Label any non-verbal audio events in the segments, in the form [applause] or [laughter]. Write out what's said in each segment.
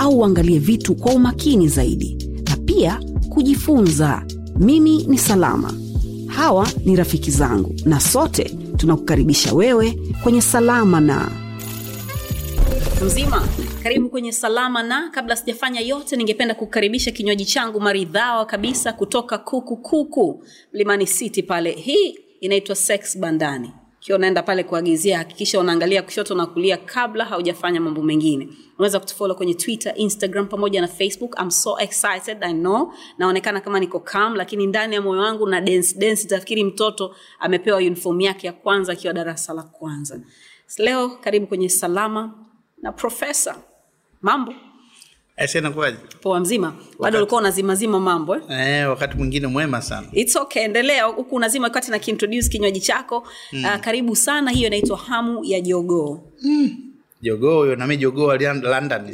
au uangalie vitu kwa umakini zaidi na pia kujifunza. Mimi ni salama. Hawa ni rafiki zangu na sote tunakukaribisha wewe kwenye salama na. Mzima karibu kwenye salama na. Kabla sijafanya yote ningependa kukaribisha kinywaji changu maridhawa kabisa kutoka kuku kuku mlimani city pale. Hii inaitwa sex bandani ukiwa unaenda pale kuagizia hakikisha unaangalia kushoto na kulia kabla haujafanya mambo mengine. Unaweza kutufolo kwenye twitter instagram pamoja na facebook. I'm so excited i know. Naonekana kama niko calm lakini ndani ya moyo wangu na dance dance tafikiri mtoto amepewa uniform yake ya kwanza akiwa darasa la kwanza. Leo karibu kwenye salama na profesa mambo nakuaje poa mzima. Bado ulikuwa unazimazima mambo eh? eh, wakati mwingine mwema sana. It's okay, endelea. Huku unazima wakati na kiintroduce kinywaji chako. Mm. uh, karibu sana. Hiyo inaitwa hamu ya jogoo jogoo huyo nami jogoo wa london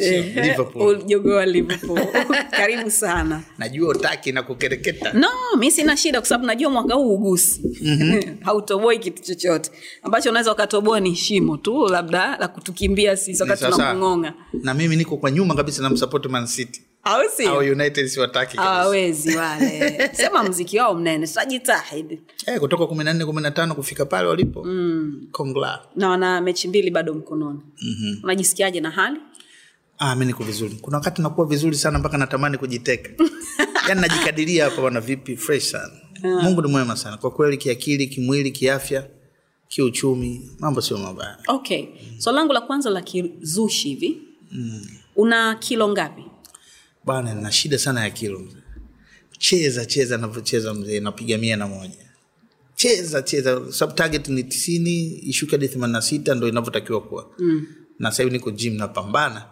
jogoo wa liverpool. [laughs] Karibu sana. Najua utaki na kukereketa. No mi sina shida kwa sababu najua mwaka huu ugusi. Mm-hmm. [laughs] hautoboi kitu chochote. Ambacho unaweza ukatoboa ni shimo tu labda la kutukimbia sisi wakati tunamng'ong'a. Na mimi niko kwa nyuma kabisa na msupport city au united siwataki hawawezi wale. [laughs] Sema mziki wao mnene sajitahidi. Eh, kutoka kumi na nne kumi na tano kufika pale walipo. Mm. kongla. Na wana mechi mbili bado mkononi. Mm-hmm. unajisikiaje na hali? Ah, mi niko vizuri. Kuna wakati nakuwa vizuri sana mpaka natamani kujiteka. [laughs] Yaani najikadiria hapa wana vipi? Fresh sana. Mungu ni mwema sana. Kwa kweli kiakili kimwili kiafya kiuchumi mambo sio mabaya. Okay. So langu la kwanza la kizushi hivi. Mm. una kilo ngapi bana na shida sana ya kilo mzee. Cheza cheza navyocheza mzee napiga mia na moja. Cheza cheza sub target ni tisini ishuke hadi themani na sita ndo inavyotakiwa kuwa. Mm. na sahivi niko jim napambana.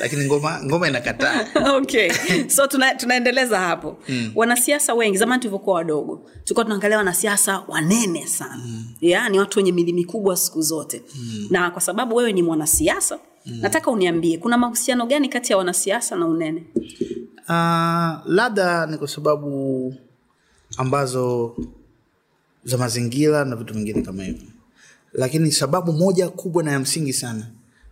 Lakini ngoma ngoma inakataa. [laughs] Okay. So tuna, tunaendeleza hapo. Mm. wanasiasa wengi zamani tulivyokuwa wadogo tulikuwa tunaangalia wanasiasa wanene sana. Mm. yeah, ni watu wenye mili mikubwa siku zote. Mm. na kwa sababu wewe ni mwanasiasa mm. nataka uniambie kuna mahusiano gani kati ya wanasiasa na unene? Uh, labda ni kwa sababu ambazo za mazingira na vitu vingine kama hivyo. Lakini sababu moja kubwa na ya msingi sana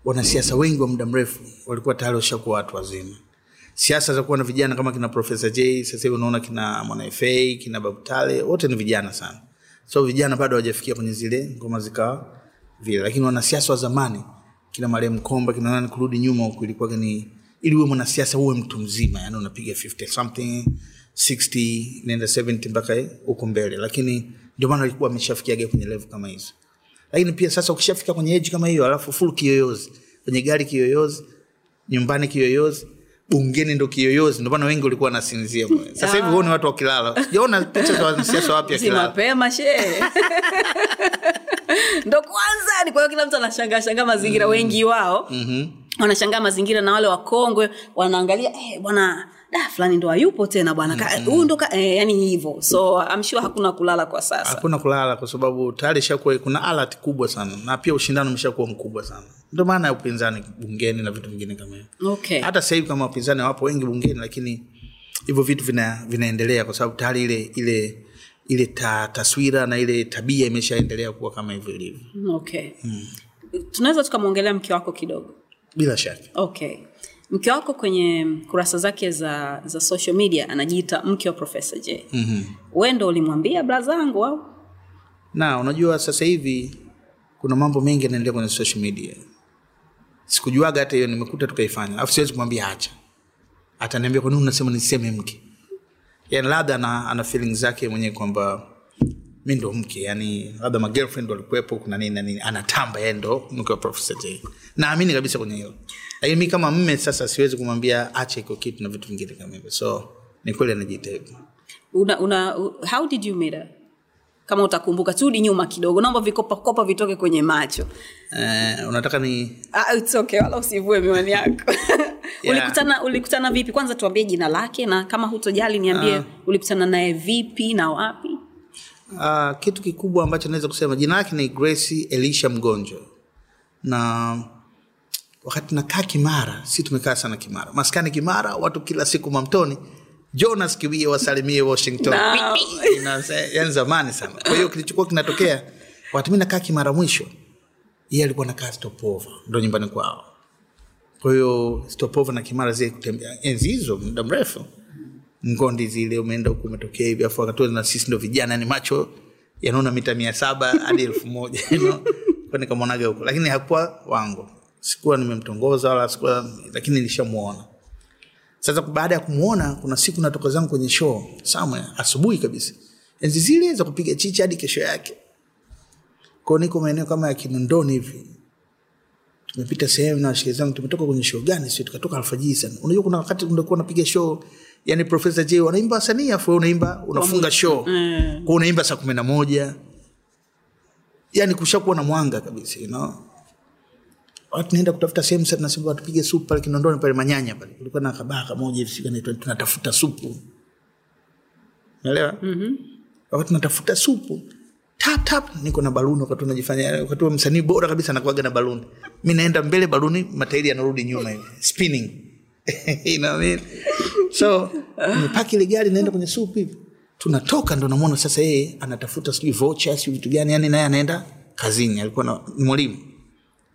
wanasiasa wengi wa muda mrefu walikuwa tayari washakuwa watu wazima. Siasa za kuwa na vijana kama kina profesa j sasa hivi unaona kina mwanafa kina babutale wote ni vijana sana. So vijana bado hawajafikia kwenye zile ngoma zikawa vile. Lakini wanasiasa wa zamani kina marehemu komba kina nani kurudi nyuma huku ilikuwa ni ili uwe mwanasiasa uwe mtu mzima yani unapiga 50 something 60 nenda 70 mpaka huko mbele. Lakini ndio maana alikuwa ameshafikiaga kwenye level kama hizo. Lakini pia sasa ukishafika kwenye eji kama hiyo alafu full kiyoyozi kwenye gari kiyoyozi nyumbani kiyoyozi bungeni ndo kiyoyozi ndio maana wengi walikuwa wanasinzia sasa hivi huoni watu wakilala. Sijaona picha za wanasiasa wapya [laughs] kilala mapema shee [laughs] [laughs] ndo kwanza ni kwa hiyo kila mtu anashangaa shangaa mazingira. Mm. wengi wao mm-hmm. wanashangaa mazingira na wale wakongwe wanaangalia eh, bwana da fulani ndo hayupo tena bwana. Huyu ndo eh, yani hivyo. So amshiwa hakuna kulala kwa sasa. Hakuna kulala kwa sababu tayari shakuwa kuna alert kubwa sana. Na pia ushindano umeshakuwa mkubwa sana. Ndio maana ya upinzani bungeni na vitu vingine kama hivyo okay. Hata sahivi kama wapinzani wapo wengi bungeni lakini hivyo vitu vina, vinaendelea kwa sababu tayari ile ile ile ta, taswira na ile tabia imeshaendelea kuwa kama hivyo ilivyo. Okay. Tunaweza tukamwongelea mke wako kidogo? Bila shaka. Okay. Mke wako kwenye kurasa zake za za social media anajiita mke wa profesa j. Mm-hmm. we ndo ulimwambia blazangu au? Na unajua sasa hivi kuna mambo mengi yanaendelea kwenye social media. Sikujuaga hata hiyo nimekuta tukaifanya. Alafu siwezi kumwambia hacha ataniambia kwanini unasema niseme mke yani labda ana, ana feeling zake mwenyewe kwamba mi ndo mke yani labda magirlfriend walikuwepo kuna nini na nini anatamba yeye ndo mke wa naamini kabisa kwenye hilo. Lakini mi kama mme sasa siwezi kumwambia acha iko kitu na vitu vingine kama hivyo. So ni kweli anajiita una, una, how did you meet her kama utakumbuka turudi nyuma kidogo. Naomba vikopakopa vitoke kwenye macho. Eh, unataka ni Ah, it's okay, wala usivue miwani yako. [laughs] Yeah. ulikutana ulikutana vipi? Kwanza tuambie jina lake na kama hutojali niambie ulikutana naye vipi na wapi? Uh, kitu kikubwa ambacho naweza kusema jina lake ni grace elisha mgonjwa. Na wakati nakaa kimara si tumekaa sana kimara. Maskani kimara watu kila siku mamtoni jonas kiwie wasalimie washington. No. Yani zamani sana. Kwa hiyo kilichokuwa kinatokea wakati mi nakaa kimara mwisho yeye alikuwa nakaa stopova ndo nyumbani kwao. Kwa hiyo stopova na kimara zile kutembea enzi hizo muda mrefu ngondi zile umeenda huku umetokea hivi afu wakati na sisi ndo vijana ni macho yanaona mita mia saba hadi elfu moja? Kwa nikamwonaga huko. Lakini hakuwa wangu. Sikuwa nimemtongoza wala sikuwa lakini nilishamuona sasa baada ya kumwona kuna siku natoka zangu kwenye show somewhere asubuhi kabisa. Enzi zile za kupiga chicha hadi kesho yake. Kwao niko maeneo kama ya kinondoni hivi. Tumepita sehemu na washikaji zangu tumetoka kwenye show gani sio? Tukatoka alfajiri sana. Unajua kuna wakati unakuwa unapiga show yani profesa j wanaimba wasanii afu unaimba unafunga show. Mm. kwa unaimba saa kumi na moja. Yani kushakuwa na mwanga kabisa you know? Watu naenda kutafuta sehemu sasa tunasema watu supu pale kinondoni pale manyanya pale. Kulikuwa na kabaa kamoja hivi sikanaitwa tunatafuta supu. Naelewa mm-hmm. wakati tunatafuta supu tap tap niko na baluni wakati unajifanya wakati wa msanii bora kabisa anakuaga na baluni. Mi naenda mbele baluni matairi yanarudi nyuma hivi spinning. [laughs] You know what I mean? so nimepaki ile gari naenda kwenye supu hivi. Tunatoka ndo namwona sasa yeye anatafuta sijui vocha sijui vitu gani yani naye anaenda kazini alikuwa ni mwalimu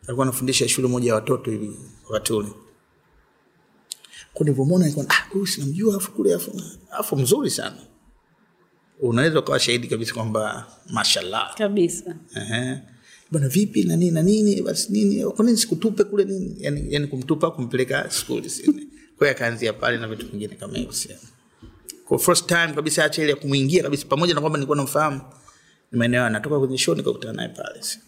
alikuwa anafundisha shule moja ya watoto hivi wakati ule. Nilivyomwona nilikuwa ah huyu sinamjua afu kule afu afu mzuri sana. Unaweza ukawa shahidi kabisa kwamba mashallah. Kabisa. Uh-huh. bana vipi na nini na nini basi nini kwa nini sikutupe kule nini? Yani, yani kumtupa kumpeleka skuli sini kwa akaanzia pale na vitu vingine kama hivyo sio kwa first time kabisa acha ile ya kumwingia kabisa pamoja na kwamba nilikuwa namfahamu ni maeneo anatoka kwenye show nikakutana naye pale sio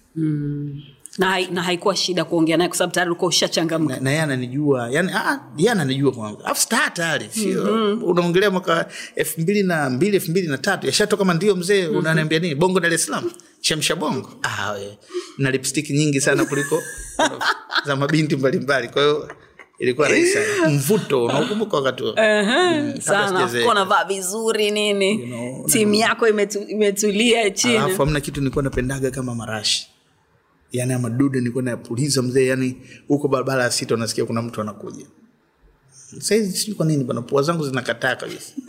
na, hai- na haikuwa shida kuongea naye kwa sababu tayari ulikuwa ushachangamka. Na, na yeye ananijua yani ah, yeye ananijua kwanza. Afu star tayari sio? Mm-hmm. unaongelea mwaka elfu mbili na mbili elfu mbili na tatu yashatoka kama ndio mzee mm-hmm. unaniambia nini? Bongo dar es salaam? Chemsha bongo. Ah, we. na lipstick nyingi sana kuliko [laughs] za mabinti mbalimbali. Kwa hiyo ilikuwa rahisi sana. [laughs] Mvuto unakumbuka wakati sana. sijazeeka. navaa vizuri nini? Know, timu yako imetu, imetulia chini. Alafu amna kitu nilikuwa napendaga kama marashi yani ama dude nilikuwa napuliza mzee yani huko barabara ya sita unasikia kuna mtu anakuja. Saizi sijui kwa nini bana pua zangu zinakataa kabisa. [laughs]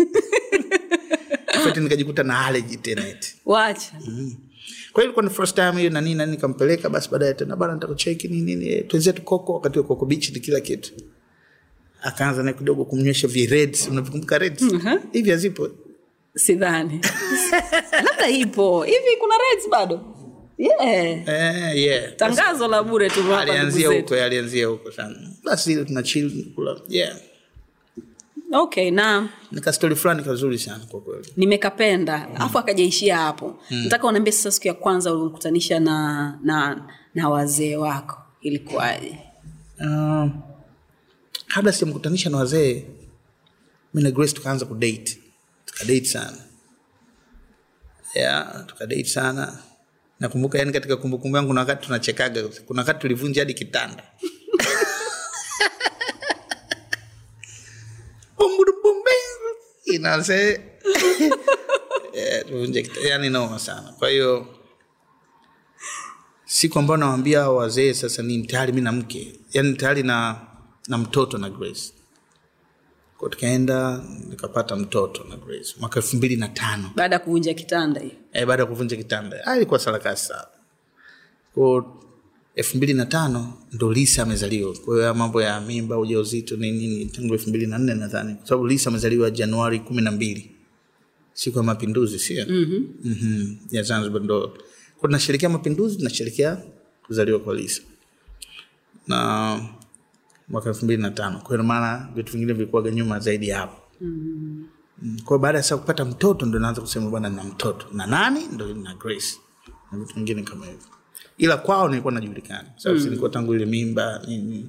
Nikajikuta na aleji tena eti. Wacha kwa hiyo ilikuwa ni first time hiyo nanini na nikampeleka basi baadaye tena bana nataka cheki nini nini. Eh, twenzetu wakati koko bichi ni kila kitu. Akaanza naye kidogo kumnywesha vi reds unavikumbuka reds? Hivi hazipo? Sidhani. [laughs] Labda ipo. Hivi kuna reds bado yeah. eh, yeah. tangazo la bure tu alianzia huko alianzia huko sana. Basi ile tuna chill kula yeah. Okay na nikastori fulani kazuri sana kwa kweli. nimekapenda. Alafu akajaishia hapo. Nataka unaambia sasa siku ya kwanza ulikutanisha na na na wazee wako ilikuwaje? Uh, kabla sijamkutanisha na wazee mi na grace tukaanza kudate tukadate sana. Yeah, tukadate sana nakumbuka yani katika kumbukumbu yangu kuna wakati tunachekaga kuna wakati tulivunja hadi kitanda. [laughs] Inase [laughs] Eh, tulivunja yani noma sana. Kwa hiyo siku ambayo nawambia wazee sasa ni tayari mi na mke. Yani tayari na na mtoto na grace kwa tukaenda nikapata mtoto na grace. Mwaka elfu mbili na tano. Baada ya kuvunja kitanda hiyo? E, baada ya kuvunja kitanda. Ah, ilikuwa sarakasi sana. Ko elfu mbili na tano ndo lisa amezaliwa. Kwa hiyo mambo ya mimba ujauzito uzito nini tangu elfu mbili na nne nadhani. Kwa sababu lisa amezaliwa januari kumi na mbili. Siku ya mapinduzi sio mm-hmm. mm-hmm. ya zanzibar ndo kwa tunasherekea mapinduzi tunasherekea kuzaliwa kwa lisa. Na mwaka elfu mbili na tano. Kwa hiyo maana vitu vingine vilikuwaga nyuma zaidi ya hapo. Mm, kwa hiyo baada ya sasa kupata mtoto ndo naanza kusema bwana na mtoto. Na nani? Ndo na grace. Na vitu vingine kama hivyo. Ila kwao nilikuwa najulikana. Sababu mm. nilikuwa tangu ile mimba nini.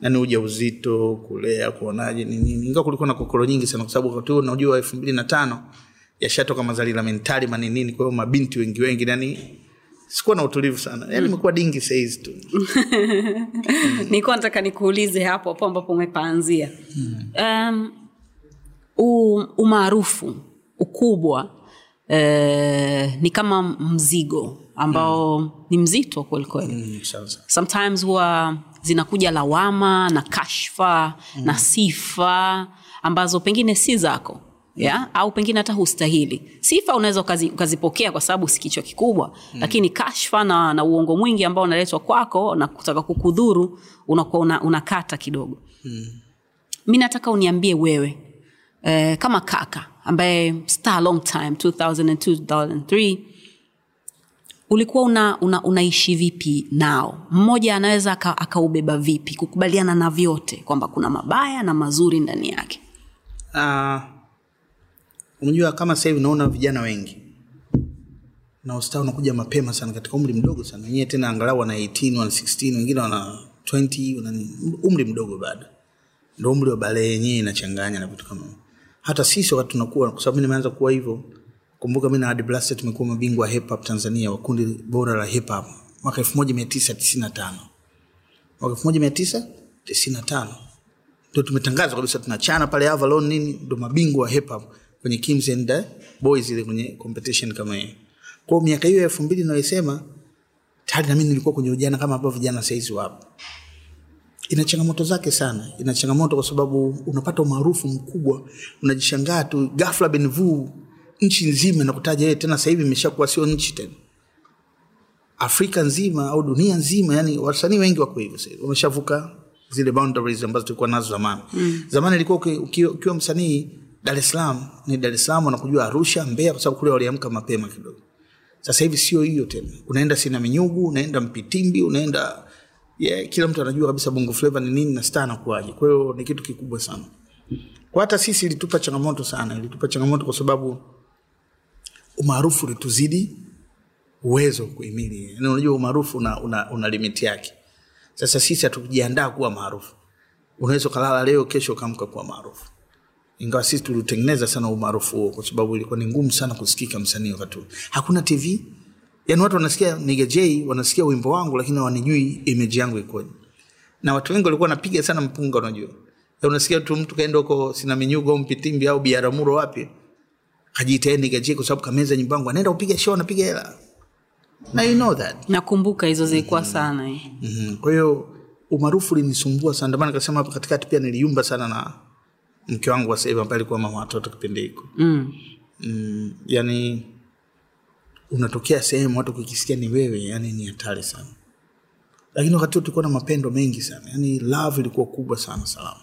Nani uja uzito kulea kuonaje nini ingawa kulikuwa na kokoro nyingi sana kwa sababu wakati huo unajua elfu mbili na tano yashatoka mazalila mentali maninini kwa hiyo mabinti wengi wengi yani sikuwa na utulivu sana. Yani imekuwa dingi sahizi tu. [laughs] Nilikuwa nataka nikuulize hapo hapo ambapo umepaanzia um, umaarufu ukubwa eh, ni kama mzigo ambao ni mzito kwelikweli Mm, sasa sometimes huwa zinakuja lawama na kashfa mm. na sifa ambazo pengine si zako ya? Au pengine hata hustahili. Sifa unaweza ukazipokea kwa sababu si kichwa kikubwa. Mm. lakini kashfa na, na uongo mwingi ambao unaletwa kwako na kutaka kukudhuru unakuwa una, unakata kidogo. Mm. mi nataka uniambie wewe eh, kama kaka ambaye star long time 2002 2003 ulikuwa una, una, unaishi vipi nao? Mmoja anaweza aka- vipi kukubaliana na vyote kwamba kuna mabaya na mazuri ndani yake? Uh, unajua kama sasa hivi naona vijana wengi na usta unakuja mapema sana katika umri mdogo sana. Wenyewe tena angalau wana 18 wana 16 wengine wana 20 wana umri mdogo bado. Ndo umri wa balee yenyewe inachanganya na vitu kama hata sisi wakati tunakuwa kwa sababu nimeanza kuwa hivyo kumbuka mimi na Hadi Blaster tumekuwa mabingwa hip hop Tanzania wa kundi bora la hip hop mwaka 1995 mwaka 1995 ndo tumetangazwa kabisa tunachana pale Avalon nini ndo mabingwa wa hip hop kwenye Kings and the Boys ile kwenye competition kama hiyo. Kwa hiyo miaka hiyo elfu mbili nayoisema tayari na mimi nilikuwa kwenye ujana kama ambavyo vijana saizi wapo. Ina changamoto zake sana, ina changamoto kwa sababu unapata umaarufu mkubwa, unajishangaa tu ghafla benvu nchi nzima nakutaja yeye, tena sasa hivi imeshakuwa sio nchi tena Afrika nzima au dunia nzima, yani wasanii wengi wako hivyo sasa, wameshavuka zile boundaries ambazo tulikuwa nazo zamani. Mm. Zamani ilikuwa uki- uki- ukiwa msanii Dar es Salaam ni Dar es Salaam, wanakujua Arusha, Mbeya, kwa sababu kule waliamka mapema kidogo. Sasa hivi sio hiyo tena, unaenda Sina Minyugu, unaenda Mpitimbi, unaenda yeah, kila mtu anajua kabisa Bongo Flava ni nini na star anakuaje. Kwa hiyo ni kitu kikubwa sana. Kwa hata sisi ilitupa changamoto sana, ilitupa changamoto kwa sababu umaarufu ulituzidi uwezo kuhimili. Yani unajua umaarufu una, una, una limiti yake. Sasa sisi hatukujiandaa kuwa maarufu. Unaweza ukalala leo, kesho ukaamka kuwa maarufu. Ingawa sisi tulitengeneza sana umaarufu huo, kwa sababu ilikuwa ni ngumu sana kusikika msanii wakati huo. Hakuna TV, yaani watu wanasikia Nigga wanasikia wimbo wangu, lakini hawanijui image yangu ikoje. Na watu wengi walikuwa wanapiga sana mpunga, unajua unasikia tu mtu kaenda huko sina minyugo Mpitimbi au Biaramuro wapi, kajiita yeye kwa sababu kameza nyumbangu anaenda kupiga show, anapiga hela na you know that nakumbuka hizo zilikuwa sana eh. mm-hmm. kwa hiyo umaarufu ulinisumbua sana ndomana kasema hapa katikati pia niliumba sana na mke wangu wa sasa hivi ambaye alikuwa mama watoto kipindi hiko. Mm. mm, yani unatokea sehemu watu kukisikia ni wewe yani ni hatari sana. Lakini wakati huo tulikuwa na mapendo mengi sana yani love ilikuwa kubwa sana salama.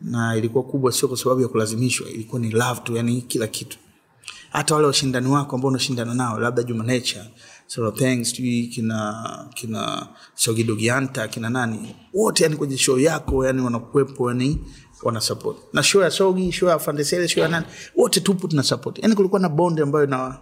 Na ilikuwa kubwa sio kwa sababu ya kulazimishwa ilikuwa ni love tu yani kila kitu. Hata wale washindani wako ambao unashindana nao labda Juma Nature Solo Thanks sijui kina kina Sogidogianta kina nani wote yani kwenye show yako yani wanakuwepo yani wana support. Na show ya Sogi show ya Fandesele show ya nani wote tupo tuna support. Yani kulikuwa na bond ambayo na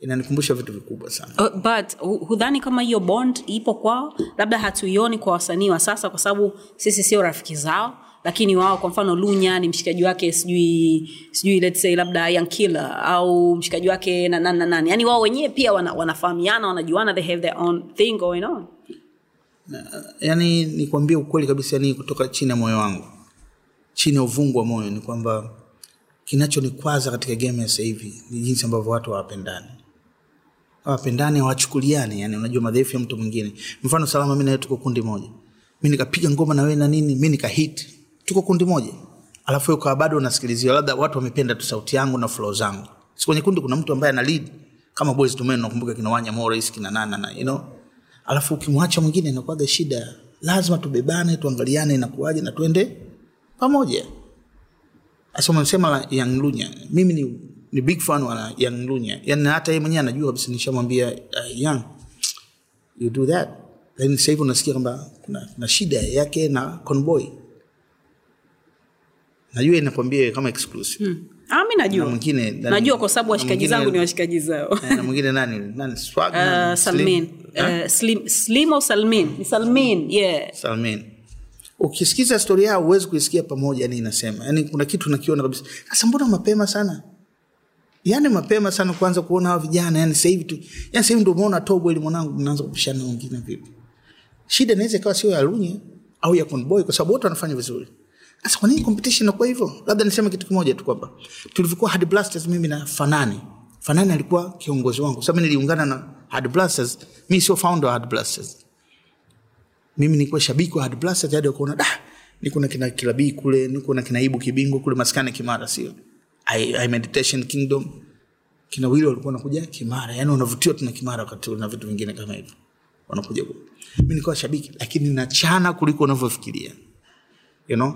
inanikumbusha vitu vikubwa sana. Uh, but hudhani kama hiyo bond ipo kwao? Labda hatuioni kwa wasanii wa sasa kwa sababu sisi sio rafiki zao lakini wao kwa mfano lunya ni mshikaji wake sijui sijui let's say labda yankila au mshikaji wake na nani na nani. Yani wao wenyewe pia wana, wanafahamiana wanajuana they have their own thing going on. Yani nikwambie ukweli kabisa yani kutoka chini ya moyo wangu chini ya uvungu wa moyo ni kwamba kinachonikwaza katika game ya sasa hivi ni jinsi ambavyo watu hawapendani. Hawapendani hawachukuliani yani unajua madhaifu ya mtu mwingine. Mfano salama mi nawe tuko kundi moja. Mi nikapiga ngoma na wewe na nini mi nikahit tuko kundi moja. Alafu ukawa bado unasikiliziwa labda watu wamependa tu sauti yangu na flow zangu. Si kwenye kundi kuna mtu ambaye ana lead. Kama boys to men nakumbuka kina wanya morris kina nana na you know. Alafu ukimwacha mwingine inakuwaga shida. Lazima tubebane tuangaliane inakuwaje na tuende pamoja. Sasa umesema la Young Lunya. Mimi ni, ni big fan wa Young Lunya. Yani hata yeye mwenyewe anajua kabisa nishamwambia uh, Young you do that. Lakini sasa hivi unasikia kwamba kuna, kuna shida yake na Conboy najua inakwambia kama exclusive. Hmm. ah, mi najua. Mwingine najua kwa sababu washikaji zangu ni washikaji zao. Eh, na mwingine nani? Nani? Swag uh, [laughs] nani? salmin. Slim? Eh? uh, slim, slim au salmin? Ni salmin yeah. Salmin. Ukisikiza stori yao huwezi kuisikia pamoja, ni inasema. Yani kuna kitu nakiona kabisa. Sasa mbona mapema sana? yani mapema sana kuanza kuona hawa vijana yani sasa hivi tu yani sasa hivi ndio umeona tobo ili mwanangu mnaanza kupishana na wengine vipi? Shida inaweza ikawa sio ya lunye au ya Conboy kwa sababu wote wanafanya vizuri. Sasa kwa nini competition inakuwa hivyo? Labda niseme kitu kimoja tu kwamba tulivyokuwa Hard Blasters mimi na Fanani. Fanani alikuwa kiongozi wangu. Sababu niliungana na Hard Blasters mimi sio founder wa Hard Blasters mimi nilikuwa shabiki wa Blasters hadi wakaona da niko na kina Kilabii kule niko na kinaibu kibingwa kule maskani Kimara sio? I, Meditation Kingdom. Kina Wili walikuwa wanakuja Kimara yani wanavutiwa tuna Kimara wakati na vitu vingine kama hivyo. Wanakuja ku mi nikawa shabiki lakini nachana kuliko unavyofikiria you know?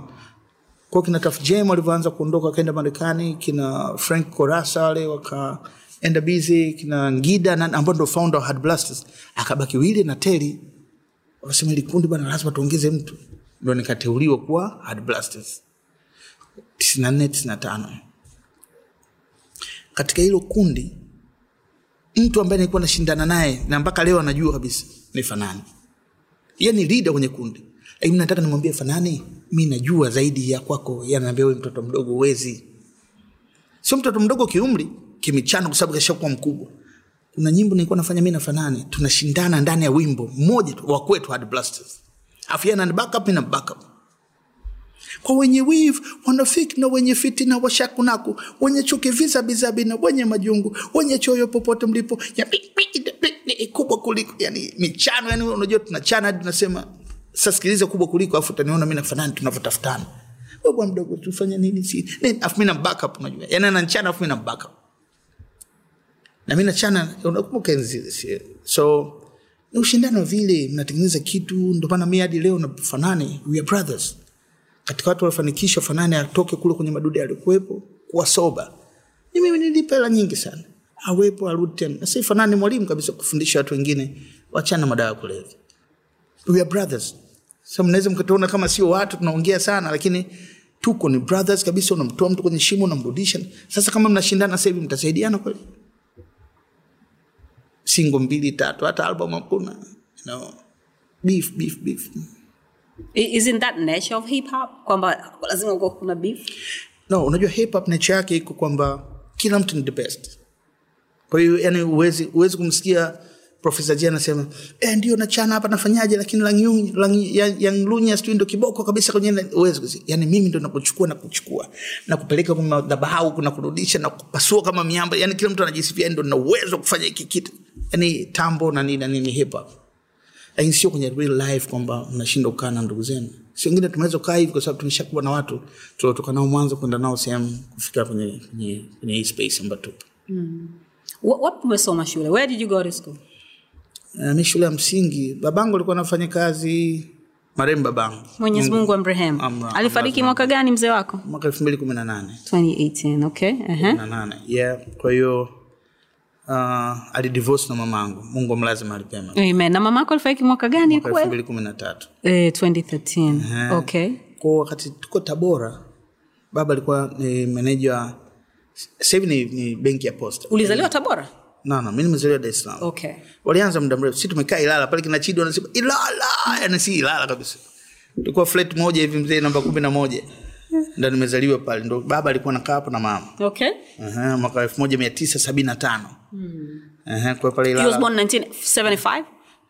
Kwa kina Taf Jam walivyoanza kuondoka wakaenda Marekani, kina Frank Korasa wale wakaenda busy, kina Ngida ambao ndo founder wa Hard Blasters, akabaki Willy na Terry. Wakasema ili kundi bana lazima tuongeze mtu, ndo nikateuliwa kuwa Hard Blasters. 94 95. Katika hilo kundi mtu ambaye nilikuwa nashindana naye na mpaka leo anajua kabisa ni Fanani. Ye ni lida kwenye kundi. Lakini nataka nimwambie fanani mi najua zaidi ya kwako. Yanaambia we mtoto mdogo uwezi sio mtoto mdogo kiumri kimichano kwa sababu kashakuwa mkubwa kuna nyimbo nilikuwa nafanya mi nafanani tunashindana ndani ya wimbo. Mmoja wa kwetu had Blasters. Afu yeye anani backup na backup. Kwa wenye wivu wanafiki na wenye fitina washakunaku wenye chuki vizabizabi na wenye majungu wenye choyo popote mlipo. Kubwa kuliko yani michano yani unajua tunachana hadi tunasema sasikiliza kubwa kuliko afu utaniona mi nafanani tunavyotafutana. Wewe mdogo tufanye nini si afu mi na backup unajua. Yani ananchana afu mi na backup na mi nachana unakumbuka so ni ushindano vile mnatengeneza kitu ndio mi hadi leo nafanane we are brothers. Katika watu waliofanikishwa fanane atoke kule kwenye madude alikuwepo kuwa soba mimi nilipa hela nyingi sana. Awepo arudi tena. Na sasa mwalimu kabisa kufundisha watu wengine wachana madawa ya kulevya. We are brothers. Sasa mnaweza mkatuona kama sio watu tunaongea sana lakini tuko ni brothers kabisa. Unamtoa mtu kwenye shimo unamrudisha. Sasa kama mnashindana sahivi mtasaidiana kweli singo mbili tatu hata album hakuna you know, beef beef beef Isn't that nature of hip hop? Kwamba lazima kuwa kuna beef? no unajua hip hop nature yake iko kwamba kila mtu ni the best kwa hiyo yani uwezi, uwezi kumsikia profesa j anasema eh, ndio nachana hapa nafanyaje? Lakini langlunya sijui ndo kiboko kabisa kwenye uwezi yani mimi ndo nakuchukua na kuchukua na kupeleka kwenye madhabahau na kurudisha na kupasua kama miamba yani kila mtu anajisifia ndo na uwezo kufanya hiki kitu. Yani tambo na nini na nini hipa lakini sio kwenye real life kwamba mnashinda kukaa na ndugu zenu. Si wengine tumeweza kukaa hivi kwa sababu tumeshakuwa na watu tuliotoka nao mwanzo kwenda nao sehemu kufika kwenye kwenye hii space ambayo tupo. Wa- Wapi umesoma shule? Where did you go to school? Mi shule ya msingi babangu alikuwa anafanya kazi marehemu babangu Mwenyezi Mungu amrehemu. Alifariki mwaka gani mzee wako? mwaka elfu mbili kumi na nane okay. Uh-huh. yeah kwa hiyo uh, alidivosi na mamangu mungu amlazima alipema Amen. Na mamako alifariki mwaka gani mwaka elfu mbili kumi na tatu Eh, 2013. Okay. kwa wakati tuko tabora baba alikuwa ni meneja sahivi hivi ni, ni benki ya posta Ulizaliwa Tabora? Mi nimezaliwa dar es salaam Okay. walianza muda mrefu si tumekaa ilala pale kina chido anasema ilala yani si ilala kabisa tulikuwa flat moja hivi mzee namba kumi na moja ndo nimezaliwa pale ndo baba alikuwa nakaa hapo na mama Okay. Aha, mwaka elfu moja mia tisa sabini na tano kwa pale was ilala born 1975?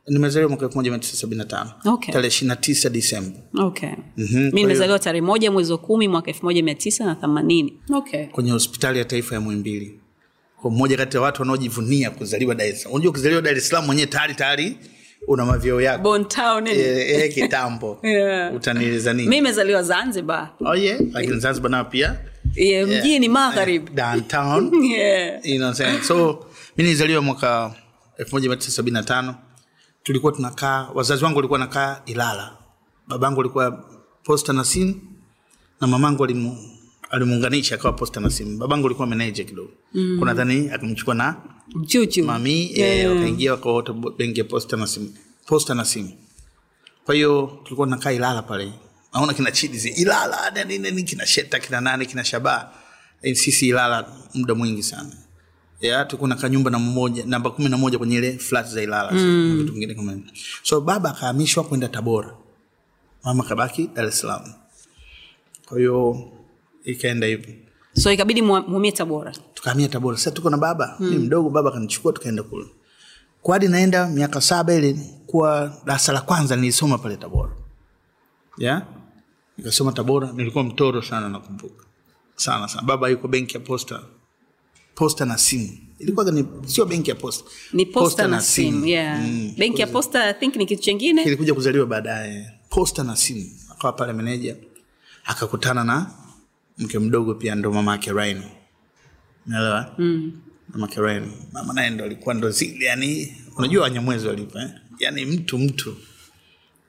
nimezaliwa mwaka elfu moja mia tisa sabini na tano Okay. tarehe ishiri na tisa disemba Okay. Mhm, Mi nimezaliwa tarehe moja mwezi wa kumi mwaka elfu moja mia tisa na themanini. Okay. kwenye hospitali ya taifa ya Muhimbili. Mmoja kati ya watu wanaojivunia kuzaliwa Dar es Salaam. Unajua ukizaliwa Dar es Salaam mwenyewe tayari tayari una mavyeo yako. Bon Town. Eh, eh, kitambo. [laughs] Yeah. Utanieleza Mi nini? nimezaliwa Zanzibar. Oh yeah, lakini Zanzibar nayo pia Yeah, mjini magharibi. downtown. [laughs] Yeah. you know what I'm saying? So mimi nilizaliwa mwaka 1975. Tulikuwa tunakaa, wazazi wangu walikuwa nakaa Ilala. Babangu alikuwa posta na simu na mamangu alimu alimuunganisha akawa posta na simu. Babangu alikuwa manager kidogo. Mm. Kuna dhani akamchukua na Mchuchu. mami yeah. e, wakaingia wakaota benki ya posta na simu posta na simu kwa hiyo tulikuwa nakaa ilala pale naona kina chidizi ilala nini kina sheta kina nane kina shabaa e, sisi ilala muda mwingi sana ya tulikuwa nakaa nyumba na mmoja namba kumi na moja kwenye ile flat za ilala mm. vitu vingine kama hivyo so baba akahamishwa kwenda tabora mama kabaki dar es salaam kwa hiyo ikaenda hivyo So ikabidi muhamie Tabora. tukahamia tabora. Sasa tuko na baba mm. mi mdogo baba akanichukua tukaenda kule. Kwadi naenda miaka saba ile kuwa darasa la kwanza nilisoma pale tabora. Yeah? nikasoma tabora nilikuwa mtoro sana nakumbuka. Sana sana. Baba yuko benki ya posta. Posta na simu. Ilikuwa ni sio benki ya posta. Ni posta, na simu yeah. Mm. benki ya posta i think ni kitu chengine. kilikuja kuzaliwa baadaye. Posta na simu. Akawa pale meneja akakutana na mke mdogo pia ndo mama yake Rhino naelewa mm. mama yake Rhino mama naye ndo alikuwa ndo zile yani unajua wanyamwezi walipo eh? yani mtu mtu.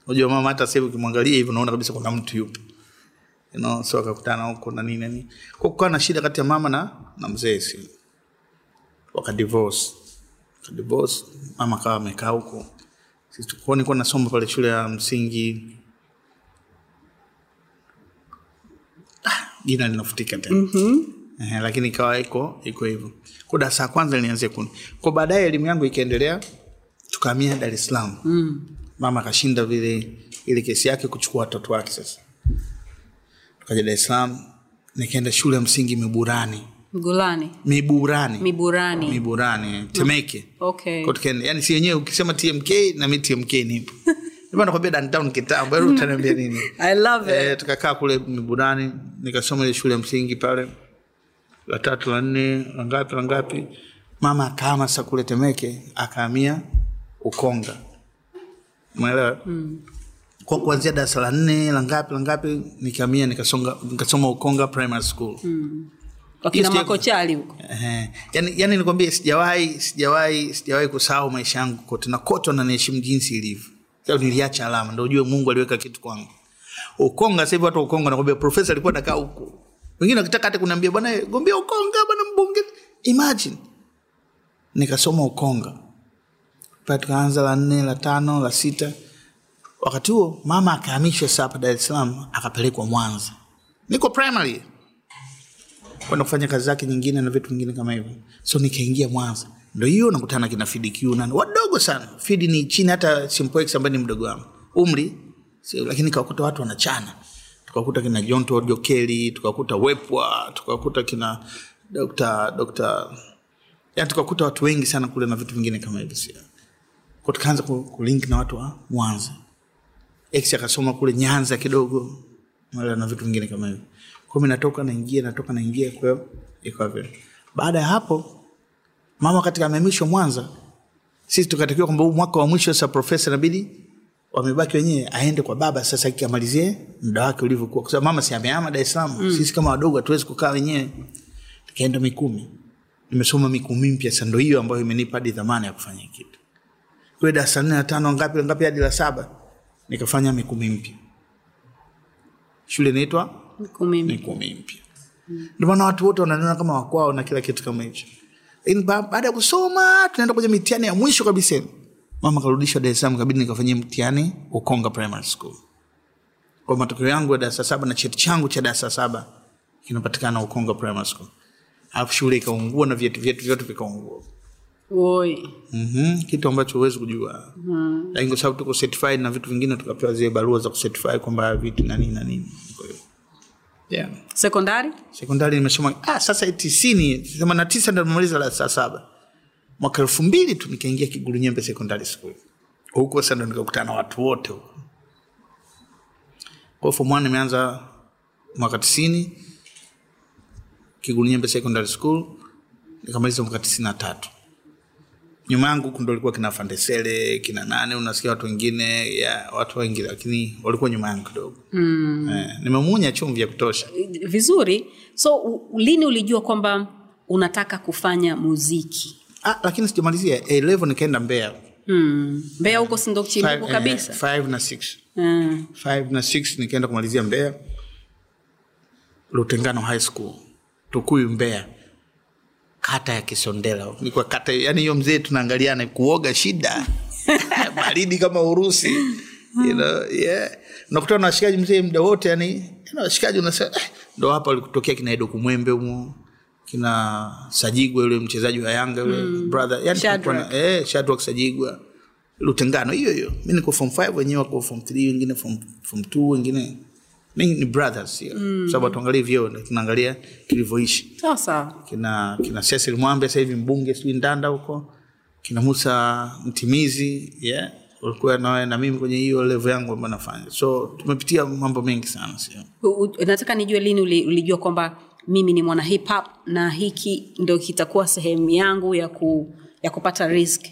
Unajua mama hata sasa hivi ukimwangalia hivi unaona kabisa kuna mtu yupo. You know, so akakutana huko na nini nini. Kwa kukawa na shida kati ya mama na, na mzee si? Wakadivorce wakadivorce mama kawa amekaa huko. Sisi tukuoni, nilikuwa nasoma pale shule ya msingi Ah, jina linafutika tena. Mm-hmm. eh, lakini ikawa iko iko hivyo. Kwa darasa ya kwanza linianzia kuni. Ko baadaye elimu yangu ikaendelea tukaamia dar es salaam. Mm. mama akashinda vile ile kesi yake kuchukua watoto wake sasa. Tukaja dar es salaam nikaenda shule ya msingi miburani. Gulani. miburani. Miburani. Miburani temeke. Okay. Yani si yenyewe ukisema tmk na mi tmk nipo [laughs] nakwambia downtown kitambo [laughs] utaniambia nini? I love it. eh, tukakaa kule miburani nikasoma ile shule ya msingi pale la tatu la nne la ngapi la ngapi. Mama akaama sa kule temeke akaamia ukonga. Umeelewa? Mm. kwa kuanzia darasa la nne la ngapi la ngapi nikahamia nikasonga nikasoma ukonga primary school. Mm. wakina makochali huko. Ehe. yani, yani nikwambie sijawahi sijawahi sijawahi kusahau maisha yangu kote na kote wananiheshimu jinsi ilivyo Leo niliacha alama ndo ujue mungu aliweka kitu kwangu. Ukonga sasa hivi watu ukonga nakwambia profesa alikuwa nakaa huko. Wengine wakitaka hata kuniambia bwana gombea ukonga bwana mbunge. Imagine. Nikasoma ukonga. Pale tukaanza la nne la tano la sita. Wakati huo mama akahamishwa sasa hapa dar es salaam akapelekwa mwanza. Niko primary. Kwenda kufanya kazi zake nyingine na vitu vingine kama hivyo. So nikaingia mwanza ndo hiyo nakutana kina fidi kiuna wadogo sana. Fidi ni chini hata simpoex ambaye ni mdogo wangu. Umri si, lakini kawakuta watu wanachana. Tukakuta kina jonto jokeli tukakuta wepwa tukakuta kina dokta dokta yani tukakuta watu wengi sana kule na vitu vingine kama hivi sio? Kwa tukaanza kulink na watu wa mwanza. X akasoma kule nyanza kidogo na vitu vingine kama hivyo. Kwa mimi natoka naingia natoka naingia kwa hiyo ikawa vile baada ya hapo mama katika amehamishwa mwanza sisi tukatakiwa kwamba huu mwaka wa mwisho sasa profesa nabidi wamebaki wenyewe aende kwa baba sasa kikamalizie muda wake ulivyokuwa. Kwa sababu mama si ameama dar es salaam. Mm. sisi kama wadogo hatuwezi kukaa wenyewe. Nikaenda mikumi. Nimesoma mikumi mpya sasa ndo hiyo ambayo imenipa hadi dhamana ya kufanya kitu. Kwe darasa nne na tano ngapi ngapi hadi la saba nikafanya mikumi mpya. Shule inaitwa mikumi mpya. Ndio maana watu wote wananiona kama wakwao na kila kitu kama hicho baada ya kusoma tunaenda kwenye mitihani ya mwisho kabisa. Mama karudishwa dar es salaam kabidi nikafanyia mtihani ukonga primary school. Kwa matokeo yangu ya darasa saba na cheti changu cha darasa saba kinapatikana ukonga primary school. Alafu shule ikaungua na vyetu vyetu vyote vikaungua. Mm-hmm. kitu ambacho huwezi kujua. Mm. lakini kwa sababu tuko certified na vitu vingine tukapewa zile barua za kucertify kwamba vitu na nini na nini. Kwa hiyo yeah. Sekondari? Sekondari nimesoma ah, sasa tisini themani na tisa ndamaliza la saa saba. Mwaka elfu mbili tu nikaingia kiguru nyembe sekondari skuli huko sasa ndo nikakutana na watu wote huko. Kwa form one nimeanza mwaka tisini kigulu nyembe secondary school nikamaliza mwaka tisini na tatu nyuma yangu ndo likuwa kina fandesele kina nane unasikia watu wengine ya watu wengi lakini walikuwa nyuma yangu kidogo. Mm. eh, nimemunya chumvi ya kutosha. Vizuri. So u- lini ulijua kwamba unataka kufanya muziki? Ah, lakini sijamalizia. A level nikaenda mbea hmm. mbea huko sindo chimbuko eh, five na six. Hmm. five na six nikaenda kumalizia mbea lutengano high school. Tukuyu mbea kata ya kisondela nilikuwa kata yani hiyo mzee tunaangaliana kuoga shida [laughs] baridi kama urusi you know, yeah. nakutana na washikaji mzee muda wote yani washikaji unasema eh, ndo hapa walikutokea kina edo kumwembe humo kina sajigwa yule mchezaji wa yanga yule mm. brother yani Shadrack. eh, Shadrack sajigwa lutengano hiyo hiyo mi niko form 5 wenyewe wako form 3 wengine form, form 2 wengine ni, ni brothers sio mm. sababu tuangalie vyeo tunaangalia kilivyoishi. Sasa kina kina Cecil Mwambe sasa hivi mbunge sijui Ndanda huko. Kina Musa Mtimizi yeah. Ulikuwa na, na mimi kwenye hiyo level yangu ambayo nafanya. So tumepitia mambo mengi sana sio? Nataka nijue lini ulijua kwamba mimi ni mwana hip hop na hiki ndo kitakuwa sehemu yangu ya, ku, ya kupata risk?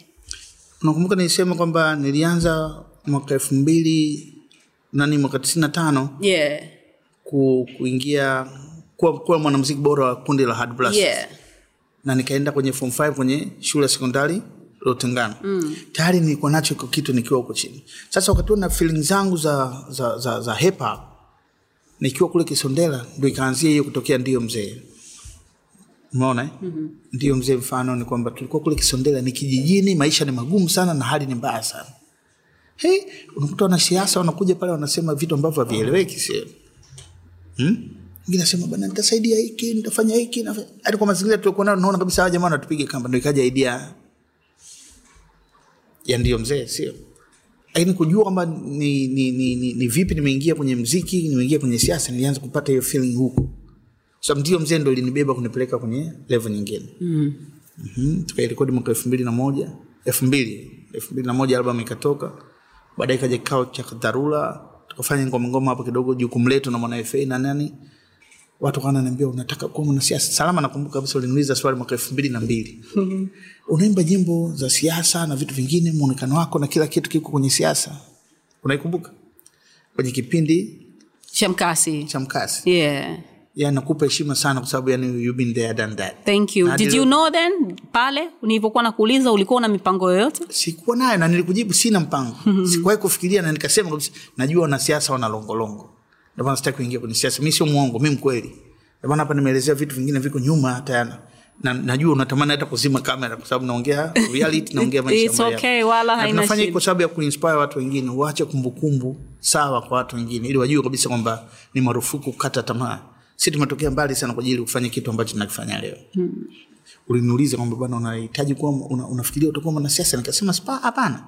Nakumbuka nilisema kwamba nilianza mwaka elfu mbili nani mwaka tisini na tano yeah. ku, kuingia kuwa, kuwa mwanamziki bora wa kundi la Hard Blast Yeah. na nikaenda kwenye form 5 kwenye shule ya sekondari lotengana mm. tayari nilikuwa nacho iko kitu nikiwa huko chini. Sasa wakati na feeling zangu za, za, za, za hepa nikiwa kule Kisondela ndo ikaanzia hiyo kutokea ndio mzee umeona eh? mm-hmm. ndio mzee mfano ni kwamba tulikuwa kule Kisondela ni kijijini, maisha ni magumu sana na hali ni mbaya sana. Hey, unakuta wanasiasa wanakuja pale wanasema vitu ambavyo havieleweki sehemu hmm? Mwingine anasema bana, nitasaidia hiki, nitafanya hiki, hadi kwa mazingira tulikuwa nayo, naona kabisa hawa jamaa wanatupiga kamba, ndio ikaja idea ya ndio mzee, sio lakini kujua kwamba ni, ni, ni, ni, ni vipi nimeingia kwenye mziki, nimeingia kwenye siasa, nilianza kupata hiyo feeling huko, so, ndio mzee ndo linibeba kunipeleka kwenye level nyingine mm. mm-hmm. tukairekodi mwaka elfu mbili na moja elfu mbili elfu mbili na moja albamu ikatoka, baadaye kaja kikao cha dharura, tukafanya ngoma ngoma hapo kidogo, jukumu letu na mwana FA na nani. Watu kananiambia unataka kuwa mwanasiasa? Salama nakumbuka kabisa uliniuliza swali mwaka elfu mbili na mbili. [laughs] Unaimba nyimbo za siasa na vitu vingine muonekano wako na kila kitu kiko kwenye siasa? Unaikumbuka? Kwenye kipindi shamkasi cha mkasi. Yeah. Ya nakupa heshima sana kwa sababu yani you've been there than that. Thank you. Na did you know then pale nilivyokuwa nakuuliza ulikuwa na mipango yoyote? Sikuwa nayo na nilikujibu sina mpango. [laughs] Sikuwahi kufikiria na nikasema kabisa najua wanasiasa wana longolongo. Ndio maana sitaki kuingia kwenye siasa. Mi sio mwongo mi mkweli. Ndio maana hapa nimeelezea vitu vingine viko nyuma hata yana. Na najua unatamani hata kuzima kamera kwa sababu naongea [laughs] reality naongea maisha okay, wala Na haina tunafanya kwa sababu ya kuinspire watu wengine uache kumbukumbu sawa kwa watu wengine ili wajue kabisa kwamba ni marufuku kukata tamaa si tumetokea mbali sana kwa ajili ya kufanya kitu ambacho tunakifanya leo. Uliniuliza kwamba bwana unahitaji kuwa una, unafikiria utakuwa mwanasiasa? Nikasema spa hapana.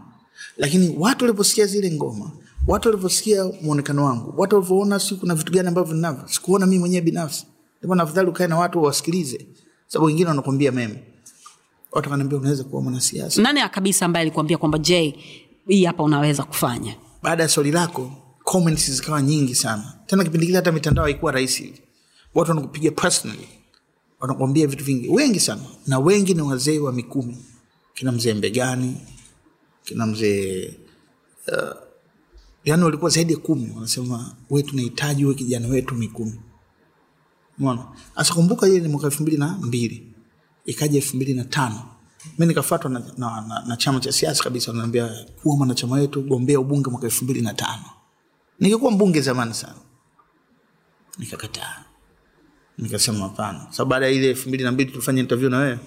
Lakini watu waliposikia zile ngoma watu waliposikia mwonekano wangu watu walivyoona si kuna vitu gani ambavyo ninavyo sikuona mimi mwenyewe binafsi. Ndio afadhali ukae na watu wasikilize sababu wengine wanakwambia meme. Watu wananiambia unaweza kuwa mwanasiasa. Nani kabisa ambaye alikuambia kwamba j hii hapa unaweza kufanya? Baada ya swali lako comments zikawa nyingi sana. Tena kipindi kile hata mitandao haikuwa rahisi watu wanakupiga personally. Wanakuambia vitu vingi. Wengi sana. Na wengi ni wazee wa mikumi. Kina mzee mbegani kina mzee uh, yani walikuwa zaidi ya kumi. Wanasema we tunahitaji huwe kijana wetu mikumi. Mona hasa ile ni mwaka elfu mbili na mbili. Ikaja elfu mbili na tano. Mi nikafatwa na, na, na, na chama cha siasa kabisa. Wanaambia kuwa mwanachama wetu gombea ubunge mwaka elfu mbili na tano. Ningekuwa mbunge zamani sana. Nikakataa nikasema hapana. Sababu baada ya ile elfu mbili na mbili tulifanya interview na wewe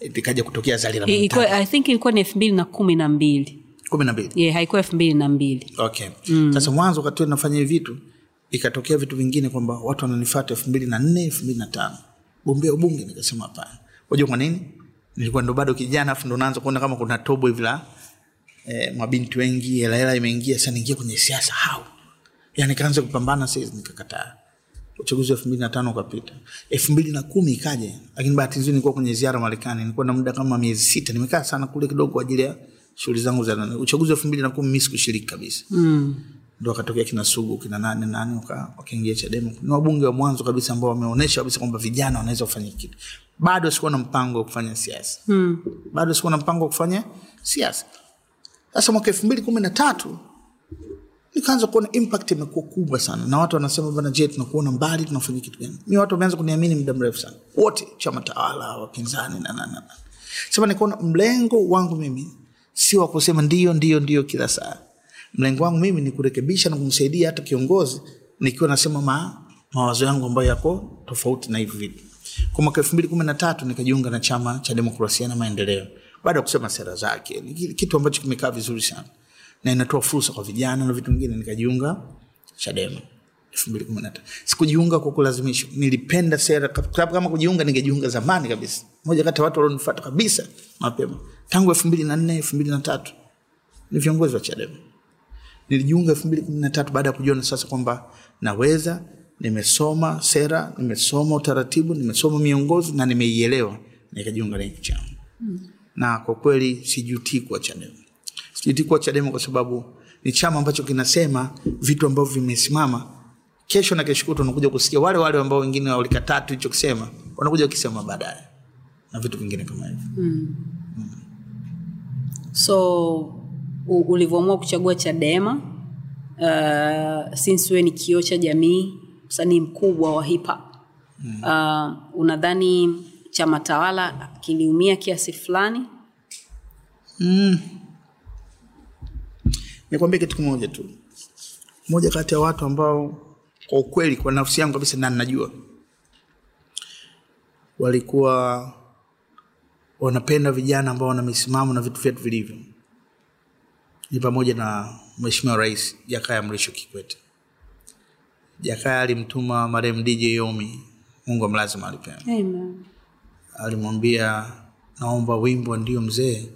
eh, ikaja kutokea zali la Ilikuwa- i think ilikuwa ni elfu mbili na kumi na mbili. Kumi na mbili. Yeah, haikuwa elfu mbili na mbili. Okay. Mm. sasa mwanzo wakati nafanya hivi vitu ikatokea vitu vingine kwamba watu wananifata elfu mbili na nne elfu mbili na tano. Gombea ubunge nikasema hapana. Wajua kwa nini? Nilikuwa ndo bado kijana afu ndo naanza kuona kama kuna tobo hivi la eh, mabinti wengi hela hela imeingia sasa niingia kwenye siasa hau yani kaanza kupambana saizi nikakataa uchaguzi wa elfu mbili na tano ukapita. Elfu mbili na kumi ikaja lakini bahati nzuri nilikuwa kwenye ziara marekani. Nilikuwa na muda kama miezi sita. Nimekaa sana kule kidogo kwa ajili ya shughuli zangu za nani uchaguzi wa elfu mbili na kumi mi sikushiriki kabisa. Mm. ndo akatokea kina sugu kina nane nane wakaingia chadema. Ni wabunge wa mwanzo kabisa ambao wameonyesha kabisa kwamba vijana wanaweza kufanya kitu. Bado sikuwa na mpango wa kufanya siasa. Mm. bado sikuwa na mpango wa kufanya siasa. Sasa mwaka elfu mbili kumi na tatu nikaanza kuona impact imekuwa kubwa sana. Na watu wanasema bana je tunakuona mbali tunafanya kitu gani? Mi watu wameanza kuniamini muda mrefu sana. Wote chama tawala wapinzani na, na, na, na. sema nikaona mlengo wangu mimi si wa kusema ndio ndio ndio kila saa. Mlengo wangu mimi ni kurekebisha na kumsaidia hata kiongozi nikiwa nasema ma, mawazo yangu ambayo yako tofauti na hivi vitu. Kwa mwaka elfu mbili kumi na tatu nikajiunga na chama cha demokrasia na maendeleo. Baada ya kusema sera zake kitu ambacho kimekaa vizuri sana na inatoa fursa kwa vijana na vitu vingine. Nikajiunga chadema sikujiunga kwa kulazimishwa nilipenda sera. Kwa kama kujiunga ningejiunga zamani kabisa. Moja kati ya watu walionifata kabisa mapema. Tangu elfu mbili na nne elfu mbili na tatu. Ni viongozi wa chadema. Nilijiunga elfu mbili kumi na tatu baada ya kujiona sasa kwamba naweza nimesoma sera nimesoma utaratibu nimesoma miongozi na nimeielewa. Nikajiunga na hiki chama. Mm. na kwa kweli sijutii kuwa chadema sijutii kuwa chadema kwa sababu ni chama ambacho kinasema vitu ambavyo vimesimama. Kesho na kesho kutwa unakuja kusikia wale wale ambao wengine walikataa tu hicho kusema wanakuja wakisema baadaye na vitu vingine kama hivyo. So ulivyoamua kuchagua chadema uh, since wewe ni kioo cha jamii msanii mkubwa wa hip hop mm. uh, unadhani chama tawala kiliumia kiasi fulani nikwambie kitu kimoja tu. Moja kati ya watu ambao kwa ukweli kwa nafsi yangu kabisa na najua walikuwa wanapenda vijana ambao wana misimamo na vitu vyetu vilivyo. Ni pamoja na mheshimiwa rais jakaya mrisho kikwete. Jakaya alimtuma marehemu dj yomi mungu amlaze mahali pema. Alimwambia naomba wimbo ndio mzee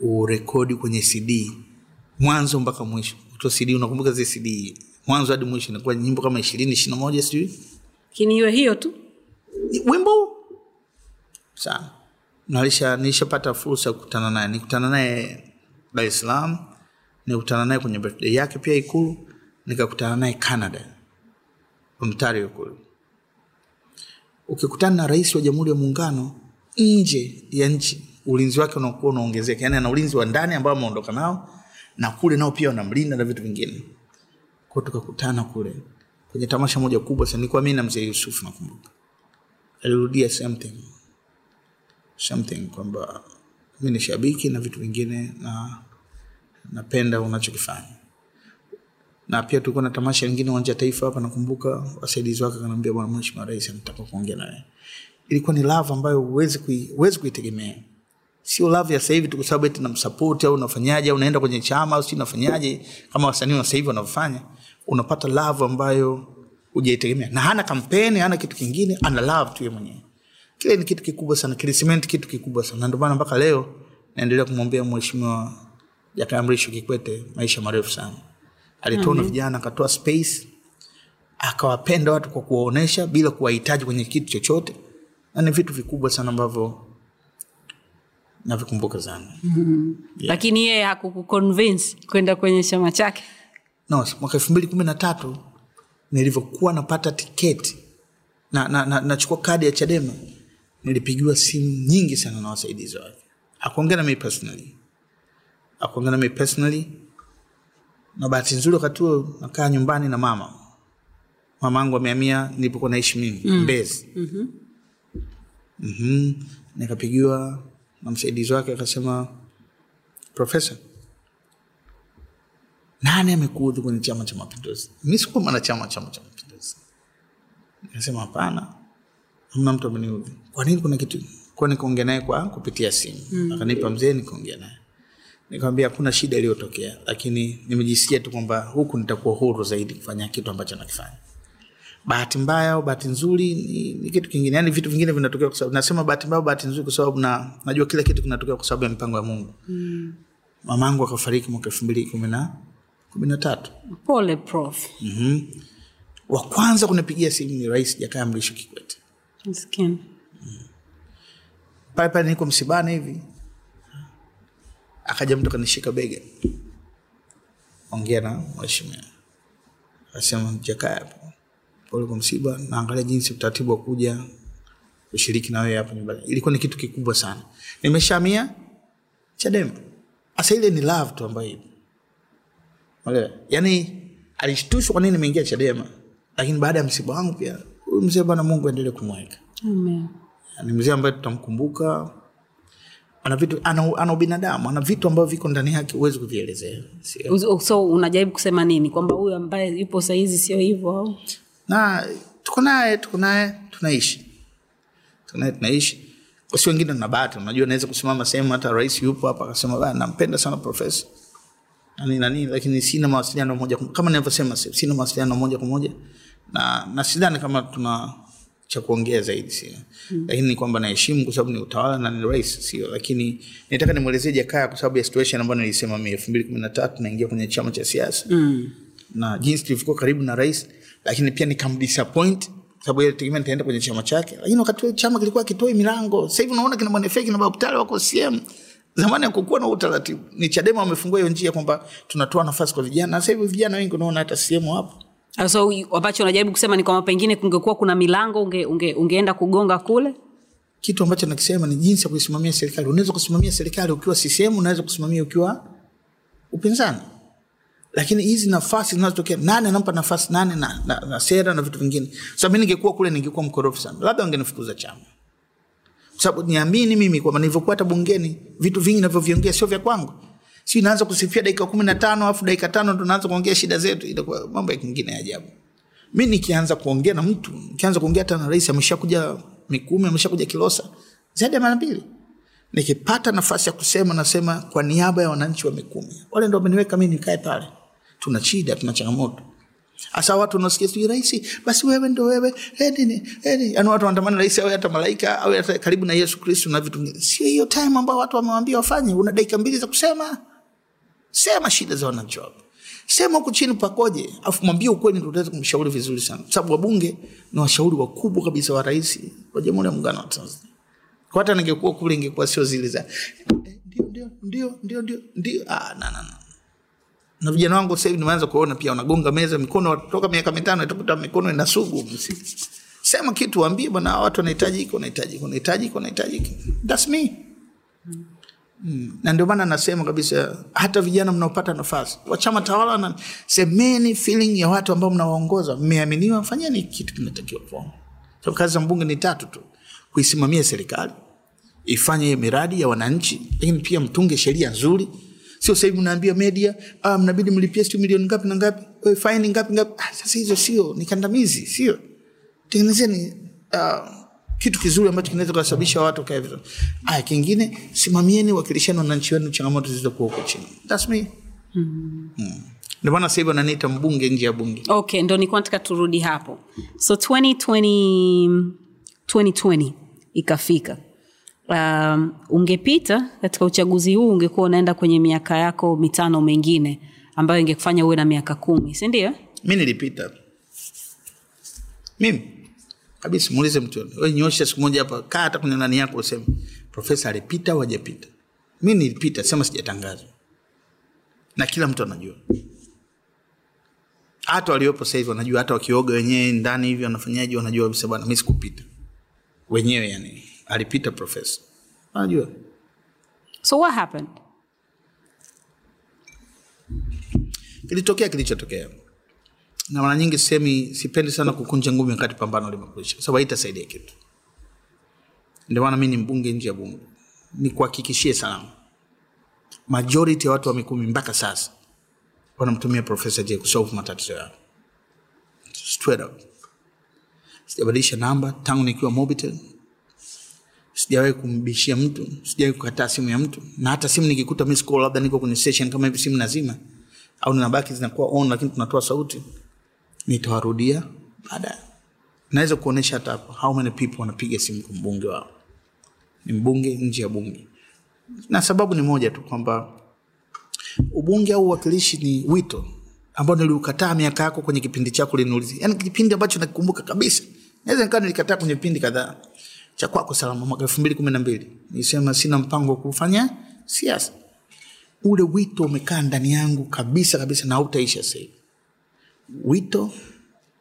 urekodi kwenye cd mwanzo mpaka mwisho. To cd unakumbuka zile cd mwanzo hadi mwisho inakuwa nyimbo kama ishirini ishiri na moja sijui. Lakini iwe hiyo tu. Wimbo? Sana. Nalisha nilishapata fursa ya kukutana naye. Nikutana naye dar es salaam nikutana naye kwenye birthday yake pia ikulu nikakutana naye canada. Ontario kule. Ukikutana na rais wa jamhuri ya muungano nje ya nchi ulinzi wake unakuwa unaongezeka. Yaani ana ulinzi wa ndani ambao ameondoka nao na kule nao pia wanamlinda na vitu vingine. Kwao tukakutana kule. Kwenye tamasha moja kubwa sana nilikuwa mi na mzee yusuf nakumbuka. Alirudia something. Something kwamba mi ni shabiki na vitu vingine na napenda unachokifanya. Na pia tulikuwa na tamasha lingine uwanja wa taifa hapa nakumbuka wasaidizi wake akanaambia bwana mheshimiwa rais anataka kuongea nawe ilikuwa ni lava ambayo huwezi kui, kuitegemea sio love ya sasa hivi tu kwa sababu eti namsupport au unafanyaje au unaenda kwenye chama au si unafanyaje kama wasanii wa sasa hivi wanavyofanya unapata love ambayo hujaitegemea. Na hana kampeni hana kitu kingine ana love tu yeye mwenyewe. Kile ni kitu kikubwa sana kilisimenti kitu kikubwa sana. Na ndio maana mpaka leo naendelea kumwombea mheshimiwa jakaya mrisho kikwete maisha marefu sana. Alitona vijana akatoa space akawapenda watu kwa kuwaonesha bila kuwahitaji kwenye kitu chochote. Na ni vitu vikubwa sana ambavyo navikumbuka sana. Lakini yeye hakukuconvince kwenda kwenye chama chake? No, mwaka elfu mbili kumi na tatu nilivyokuwa napata tiketi na, na, na, nachukua kadi ya chadema nilipigiwa simu nyingi sana na wasaidizi wake. Akuongea na mi personally. Akuongea na mi personally. Na bahati nzuri wakati huo nakaa nyumbani na mama. Mama angu amehamia nilipokuwa naishi mimi mm. mbezi. Mm-hmm. Mm-hmm. nikapigiwa na msaidizi wake akasema profesa nani amekuudhi kwenye chama cha mapinduzi? Mi sikuwa mwanachama chama cha mapinduzi. Nikasema hapana hamna mtu ameniudhi. Kwa nini kuna kitu? Kwa nikaongea naye kwa kupitia simu. Mm. akanipa mzee nikaongea naye. Nikamwambia hakuna shida iliyotokea lakini nimejisikia tu kwamba huku nitakuwa huru zaidi kufanya kitu ambacho nakifanya bahati mbaya au bahati nzuri ni, ni kitu kingine. Yani vitu vingine vinatokea kwa sababu nasema bahati mbaya bahati nzuri kwa sababu na najua kila kitu kinatokea kwa sababu ya mipango ya mungu. Mm. mamangu akafariki mwaka elfu mbili kumi na kumi na tatu. Pole prof. Mm-hmm. wa kwanza kunipigia simu ni rais jakaya mrisho kikwete. Mm. pale pale niko msibani hivi. Akaja mtu akanishika bega. Ongea na mheshimiwa. Akasema jakaya hapo pole kwa msiba naangalia jinsi utaratibu wa kuja kushiriki na wewe hapo nyumbani. Ilikuwa ni kitu kikubwa sana. Nimeshamia chadema. Hasa ile ni love tu ambayo ipo. Unaelewa? yaani alishtushwa kwa nini nimeingia chadema? Lakini baada ya msiba wangu pia huyu mzee bwana mungu aendelee kumweka. Amen. ni mzee ambaye tutamkumbuka. Ana vitu ana, ana ubinadamu ana vitu ambavyo viko ndani yake huwezi kuvielezea. So unajaribu kusema nini? Kwamba huyu ambaye yupo sahizi sio hivyo au na tuko naye tuko naye tunaishi. Tuko naye tunaishi. Si wengine tuna bahati unajua naweza kusimama sehemu hata rais yupo hapa akasema nampenda sana profesa. Nani nani lakini sina mawasiliano moja kama nilivyosema sina mawasiliano moja kwa moja. Na na sidhani kama tuna cha kuongea zaidi sio mm. lakini ni kwamba naheshimu kwa sababu ni utawala na ni rais sio. Lakini nitaka nimwelezee jakaya kwa sababu ya situation ambayo nilisema mi elfu mbili kumi na tatu naingia kwenye chama cha siasa. Mm. na jinsi tulivyokuwa karibu na rais lakini pia nikamdisappoint sababu ile tegemea nitaenda kwenye chama chake. Lakini wakati huo chama kilikuwa kitoi milango. Sasa hivi unaona kina Bwana kina na Bakutale wako CM zamani hakukuwa na utaratibu. Ni Chadema wamefungua hiyo njia kwamba tunatoa nafasi kwa vijana. Sasa hivi vijana wengi unaona hata CM hapo so ambacho unajaribu kusema ni kwamba pengine kungekuwa kuna milango unge, unge, ungeenda kugonga kule? Kitu ambacho nakisema ni jinsi ya kuisimamia serikali. Unaweza kusimamia serikali ukiwa CCM unaweza kusimamia ukiwa upinzani lakini hizi nafasi zinazotokea nane anampa nafasi nani na, na, na sera na vitu vingine? Sasa mi ningekuwa kule ningekuwa mkorofi sana. Labda wangenifukuza chama. Sababu niamini mimi kwamba nilivyokuwa hata bungeni vitu vingi navyoviongea sio vya kwangu. Si naanza kusifia dakika kumi na tano alafu dakika tano ndo naanza kuongea shida zetu. Itakuwa mambo mengine ya ajabu. Mi nikianza kuongea na mtu nikianza kuongea hata na rais ameshakuja mikumi ameshakuja kilosa zaidi ya mara mbili. Nikipata nafasi ya kusema nasema kwa niaba ya wananchi wa mikumi. Wale ndo wameniweka mi nikae pale tuna shida tuna changamoto. Hasa watu wanasikia sijui rahisi basi wewe ndo wewe edini nini yani yaani watu wanatamani rahisi awe hata malaika awe hata karibu na yesu kristu na vitu vingine. Sio hiyo time ambao watu wamewambia wafanye. Una dakika mbili za kusema. Sema shida za wananchi wako sema huku chini pakoje afu mwambie ukweli utaweza kumshauri vizuri sana. Kwa sababu wabunge ni washauri wakubwa kabisa wa rais wa jamhuri ya muungano wa tanzania. Kwa hata ningekuwa kule ingekuwa sio zile za eh, ndio ndio ndio ndio ndio ndio. Ah, na, na, na na vijana wangu sasa hivi nimeanza kuona pia wanagonga meza mikono toka miaka mitano itakuta mikono ina sugu. Sema kitu waambie bwana watu wanahitaji hiki wanahitaji hiki wanahitaji hiki wanahitaji that's me. Mm. na ndio maana nasema kabisa hata vijana mnaopata nafasi wa chama tawala na semeni feeling ya watu ambao mnawaongoza. Mmeaminiwa fanyeni kitu kinatakiwa kwa sababu kazi za mbunge ni tatu tu. Kuisimamia serikali ifanye miradi ya wananchi lakini pia mtunge sheria nzuri sio sahivi hivi mnaambia media ah, mnabidi mlipie siu milioni ngapi na ngapi eh, faini ngapi ngapi. Ah, sasa hizo sio ni kandamizi sio. Tengenezeni uh, kitu kizuri ambacho kinaweza kusababisha watu kae vizuri. Aya kingine simamieni wakilisheni wananchi wenu changamoto zilizokuwa huko chini. That's me. Mm. ndio maana sasa hivi wananiita mbunge nje ya bunge. Okay ndo nikuwa nataka turudi hapo. So 2020, 2020 ikafika um, ungepita katika uchaguzi huu ungekuwa unaenda kwenye miaka yako mitano mengine ambayo ingekufanya uwe na miaka kumi sindio mi nilipita. Mimi. Kabisa muulize mtu nyosha siku moja hapa kaa hata kwenye nani yako useme profesa alipita au mi nilipita sema sijatangazwa. Na kila mtu anajua. Hata waliopo sahivi wanajua hata wakioga wenyewe ndani hivi wanafanyaji wanajua kabisa mi sikupita. Wenyewe yani alipita profesa wanajua so what happened? Kilitokea kilichotokea. Na mara nyingi semi sipendi sana kukunja ngumi wakati pambano limekwisha. Kwa sababu haitasaidia kitu. Ndio maana mi ni mbunge nje ya bunge. Nikuhakikishie salama majority ya watu wa mikumi mpaka sasa wanamtumia profesa j kusolve matatizo yao. Straight up. Sijabadilisha namba tangu nikiwa mobitel sijawahi kumbishia mtu sijawahi kukataa simu ya mtu. Na hata simu nikikuta miss call labda niko kwenye session kama hivi simu nazima au ninabaki zinakuwa on lakini tunatoa sauti nitawarudia baadaye. Naweza kuonyesha hata hapo how many people wanapiga simu kwa mbunge wao. Ni mbunge nje ya bunge. Na sababu ni moja tu kwamba ubunge au uwakilishi ni wito ambao niliukataa miaka yako kwenye kipindi chako liniulizi yaani kipindi ambacho nakikumbuka kabisa. Naweza nikaa nilikataa kwenye vipindi kadhaa cha kwako salama mwaka elfu mbili kumi na mbili. Nilisema sina mpango wa kufanya siasa. Ule wito umekaa ndani yangu kabisa kabisa na hautaisha sahivi wito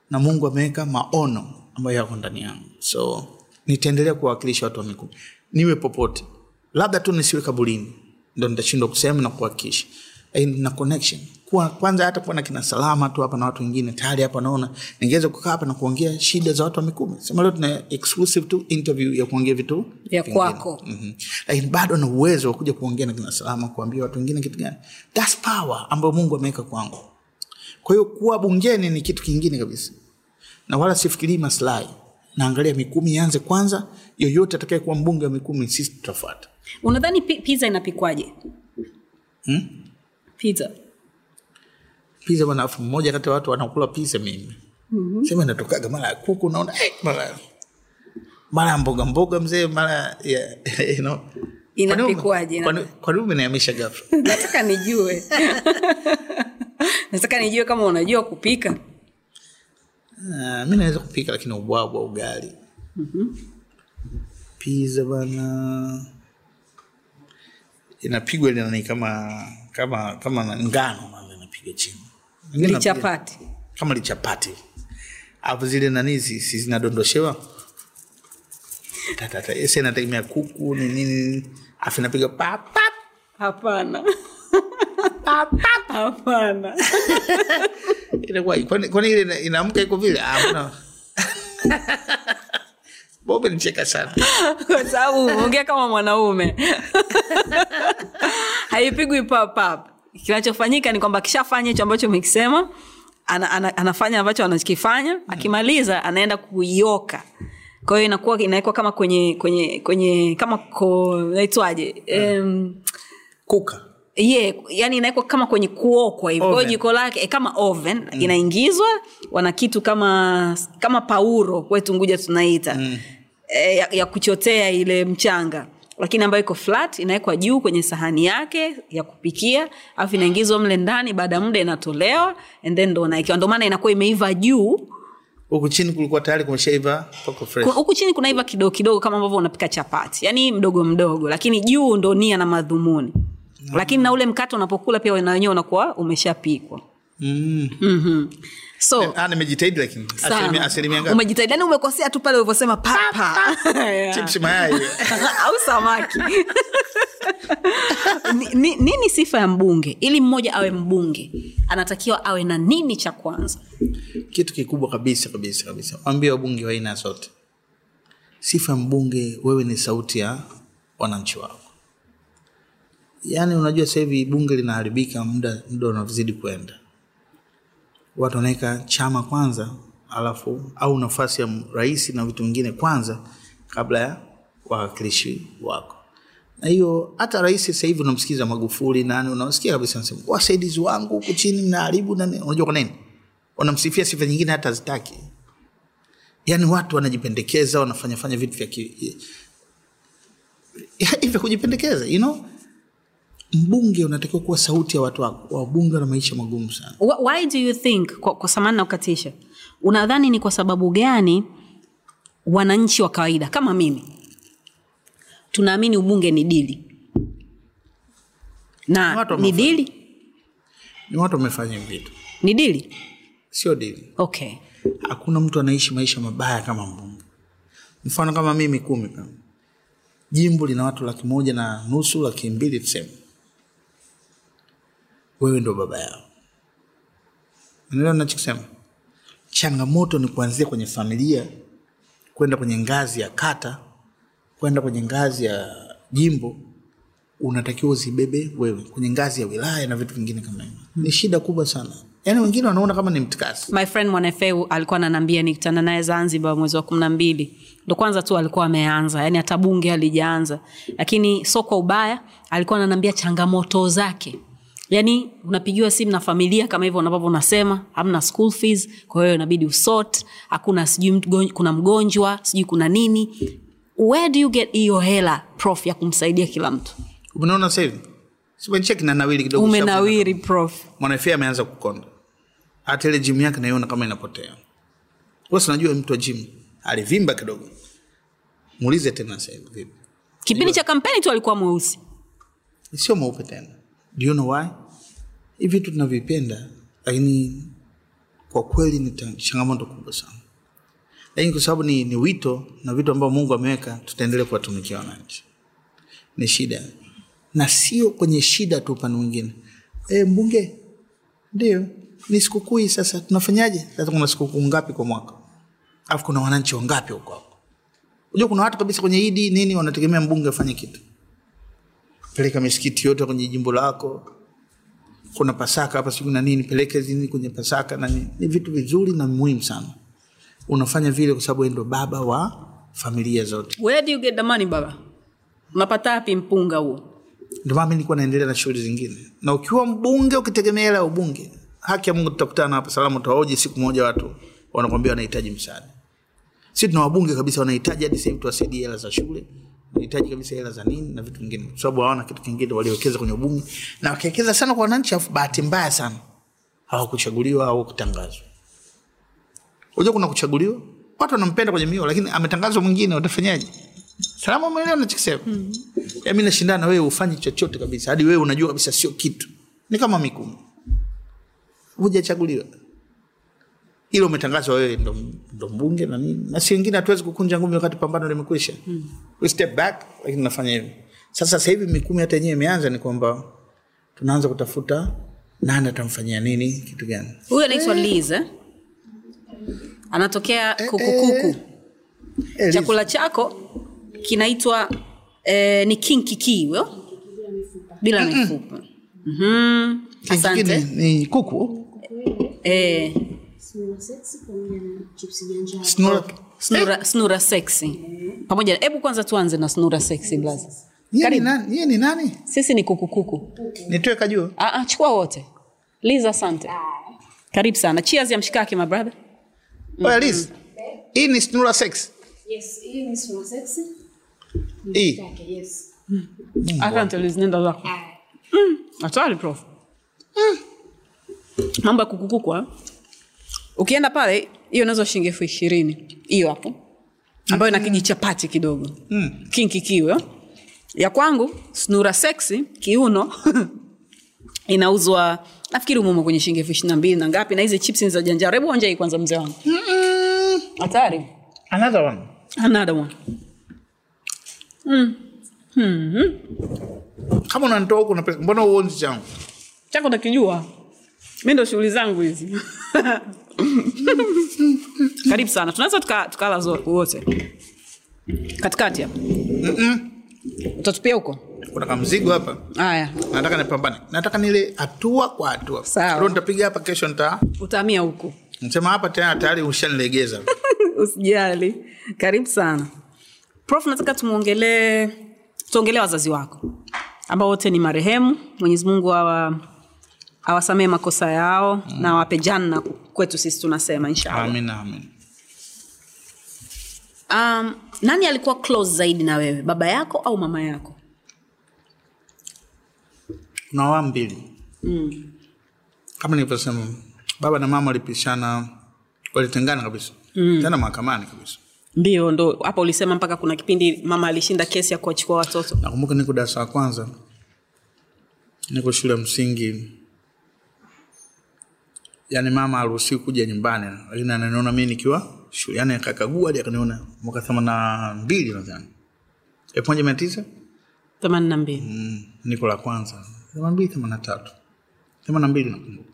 na mungu ameweka maono ambayo yako ndani yangu. So nitaendelea kuwawakilisha watu wa mikumi. Niwe popote. Labda tu nisiwe kaburini. Ndo nitashindwa kusema na kuhakikisha. Na connection kuwa kwanza hata kuwa na kina salama tu hapa na watu wengine tayari hapa naona ningeweza kukaa hapa na kuongea shida za watu wa mikumi. Sema leo tuna exclusive tu interview ya kuongea vitu Vya kwako. Mhm. lakini bado na uwezo wa kuja kuongea na kina salama kuambia watu wengine kitu gani? Thats power ambayo mungu ameweka kwangu. Kwa hiyo kuwa bungeni ni kitu kingine kabisa. Na wala sifikirii maslahi. Naangalia mikumi ianze kwanza yoyote atakaye kuwa mbunge wa mikumi sisi tutafuata. Unadhani pi- pizza inapikwaje? Hmm? pizza pizza bwana afu mmoja kati ya watu wanakula pizza mimi. Mm-hmm. sema inatokaga mara ya kuku naona eh, mara mara ya mboga mboga mzee mara ya [laughs] you know. Inapikwaje? kwa nini umenihamisha ghafla? [laughs] Nataka nijue. [laughs] Nataka nijue kama unajua kupika. Uh, mi naweza kupika lakini ubwabwa ugali. Pizza bana inapigwa ile nani kama kama kama ngano mama inapiga chini lichapati kama lichapati alafu zile nani zinadondoshewa? Tatata kuku ni nini? Alafu inapiga pap pap hapana. Hapana. Kwani ile ina- inaamka iko vile? Ah bobe nicheka sana. Kwa sababu ongea kama mwanaume. Haipigwi papap kinachofanyika ni kwamba akishafanya hicho ambacho umekisema ana, ana, anafanya ambacho anakifanya akimaliza anaenda kuioka. Kwa hiyo inakuwa inawekwa kama kwenye kwenye kwenye kama naitwaje um, kuka. Yeah, yani inawekwa kama kwenye kuokwa hivyo jiko lake eh, kama oven mm. inaingizwa wana kitu kama kama pauro wetu nguja tunaita. Mm. e, ya, ya kuchotea ile mchanga lakini ambayo iko flat inawekwa juu kwenye sahani yake ya kupikia alafu inaingizwa mle ndani baada ya muda inatolewa and then ndo unaekewa maana inakuwa imeiva juu. Huku chini kulikuwa tayari kumeshaiva huku chini kunaiva kidogo kidogo kama ambavyo unapika chapati. Yaani mdogo mdogo lakini juu ndo nia na madhumuni. Mm. lakini na ule mkate unapokula pia na wenyewe unakuwa umeshapikwa mm. mm-hmm. so ah nimejitahidi lakini. Asilimia asilimia ngapi? Umejitahidi yani umekosea tu pale ulivyosema papa. [laughs] Yeah. chips mayai. [laughs] Au samaki. [laughs] Ni, ni, nini sifa ya mbunge? Ili mmoja awe mbunge anatakiwa awe na nini cha kwanza? Kitu kikubwa kabisa kabisa kabisa. Wambia wabunge wa aina zote. Sifa ya mbunge wewe ni sauti ya wananchi wako. Yaani unajua sasa hivi bunge linaharibika muda muda unavyozidi kwenda watu wanaweka chama kwanza alafu au nafasi ya rais na vitu vingine kwanza kabla ya wawakilishi wako. Na hiyo hata rais sasa unamsikiza magufuli nani unasikia kabisa anasema wasaidizi wangu huku chini mnaharibu nani unajua kwa nini? Wanamsifia sifa nyingine hata zitaki yaani watu wanajipendekeza wanafanyafanya vitu vya hivyo kujipendekeza you know mbunge unatakiwa kuwa sauti ya watu wako wabunge wana maisha magumu sana. Why do you think kwa, kwa samani na ukatisha unadhani ni kwa sababu gani wananchi wa kawaida kama mimi tunaamini ubunge ni dili? Na Watu ni dili? Ni watu wamefanya vitu. Ni dili? Sio dili. Okay. Hakuna mtu anaishi maisha mabaya kama mbunge. Mfano kama mimi kumi. Kama jimbo lina watu laki moja na nusu laki mbili tuseme wewe ndo baba yao. Unaelewa nachokisema changamoto ni kuanzia kwenye familia kwenda kwenye ngazi ya kata kwenda kwenye ngazi ya jimbo unatakiwa uzibebe wewe kwenye ngazi ya wilaya na vitu vingine kama hivyo. Ni shida kubwa sana. Yaani wengine wanaona kama ni mtikasi. My friend mwanefeu alikuwa ananiambia nikutana naye zanzibar mwezi wa kumi na mbili. Ndo kwanza tu alikuwa ameanza yani hata bunge alijaanza lakini so kwa ubaya alikuwa ananiambia changamoto zake yaani unapigiwa simu na familia kama hivyo ambavyo unasema hamna school fees kwa hiyo inabidi usort hakuna sijui kuna mgonjwa sijui kuna nini. Where do you get hiyo hela prof ya kumsaidia kila mtu? Umenaona sahivi hivi? Na nawili kidogo umenawiri prof. Mwanafia ameanza kukonda. Hata ile jimu yake naiona kama inapotea. Wasi najua mtu wa jimu alivimba kidogo. Muulize tena sahivi vipi kipindi cha kampeni tu alikuwa mweusi. Sio mweupe tena do you know why? Hivi vitu tunavipenda lakini kwa kweli ni changamoto kubwa sana. Lakini kwa sababu ni, ni wito na vitu ambavyo mungu ameweka tutaendelea kuwatumikia wananchi. Ni shida. Na sio kwenye shida tu upande mwingine. E, mbunge ndio. Ni sikukuu sasa tunafanyaje? Sasa kuna sikukuu ngapi kwa mwaka? Alafu kuna wananchi wangapi huko? Unajua kuna watu kabisa kwenye idi nini wanategemea mbunge afanye kitu peleka misikiti yote kwenye jimbo lako. Kuna pasaka hapa sijui na nini peleke zini kwenye pasaka na nini. Ni vitu vizuri na muhimu sana. Unafanya vile kwa sababu ndo baba wa familia zote. Where do you get the money baba? Unapata wapi mpunga huo? Ndio maana nilikuwa naendelea na shughuli zingine. Na ukiwa mbunge ukitegemea hela ya ubunge haki ya mungu tutakutana hapa salamu utawaoje siku moja watu wanakwambia wanahitaji msaada. Si tuna wabunge kabisa wanahitaji hadi sasa tuwasaidie hela za shule wanahitaji kabisa hela za nini na vitu vingine. Kwa sababu hawana kitu kingine waliwekeza kwenye ubunge. Na wakiwekeza sana kwa wananchi afu bahati mbaya sana hawakuchaguliwa au kutangazwa. Unajua kuna kuchaguliwa? Watu wanampenda kwenye mio lakini ametangazwa mwingine utafanyaje salama umeelewa nachokisema mm. mi nashindana na wewe ufanyi chochote kabisa hadi wewe unajua kabisa sio kitu. Ni kama mikumu. Hujachaguliwa ilo umetangazwa wewe ndo, ndo mbunge na nini. Na si wengine hatuwezi kukunja ngumi wakati pambano limekwisha. Mm. we step back lakini nafanya hivi. Sasa sahivi mikumi hata yenyewe imeanza ni kwamba tunaanza kutafuta nani atamfanyia nini kitu gani. Huyu anaitwa liz eh? anatokea kukukuku Eh, eh. chakula chako kinaitwa eh, ni kinkikiwo bila mifupa. Mm-hmm. asante. ni kuku? Eh, Snura snura snura, snura sexy. Pamoja hebu kwanza tuanze na snura sexy blaza Yeye ni nani? Yeye ni nani? sisi ni kukukuku. Nitoe kajua. Ah, ah, chukua wote. Liz asante. Karibu sana. Cheers ya mshikaki my brother. Oya Liz. Hii ni Snura Sex. Yes, hii ni Snura sexy. Hii. Yes. asante liz nenda zako Ah, hatari prof. Mambo ya kukukuku? Ukienda pale hiyo nazo shilingi elfu ishirini. Hiyo hapo. Ambayo ina kijichapati kidogo. Mm. kinki kiwe. Ya kwangu snura sexy kiuno [laughs] inauzwa nafikiri umumo kwenye shilingi elfu ishirina mbili na ngapi na hizi chips za janjaro. Hebu onja hii kwanza mzee wangu. Hatari. Another one. another one. Kama unanitoa huku. Mbona uonzi changu? chako nakijua. Mi ndo shughuli zangu hizi [laughs] [laughs] karibu sana tunaweza tukala tuka wote katikati hapa utatupia huko Kuna kamzigo hapa. haya Nataka nipambane. Nataka nile hatua kwa hatua. Leo nitapiga hapa kesho nita. utaamia huko nsema hapa tena tayari ushanilegeza. [laughs] usijali karibu sana prof nataka tumwongelee tuongelee wazazi wako ambao wote ni marehemu mwenyezi mungu awa awasamee makosa yao mm. na awape janna kwetu sisi tunasema inshallah Amina amin. um, nani alikuwa close zaidi na wewe baba yako au mama yako Kuna awamu mbili. Kama nilivyosema baba na mama walipishana walitengana kabisa. Tena mahakamani kabisa. ndio ndo hapa ulisema mpaka kuna kipindi mama alishinda kesi ya kuwachukua watoto nakumbuka niko darasa la kwanza niko shule ya msingi yaani mama aruhusiwi kuja nyumbani. Lakini ananiona mi nikiwa shule. Yani akakagua hadi akaniona mwaka themani na mbili nadhani. Elfu moja mia tisa? Themani na mbili. Mm, niko la kwanza. Themani mbili themani na tatu. Themani na mbili nakumbuka.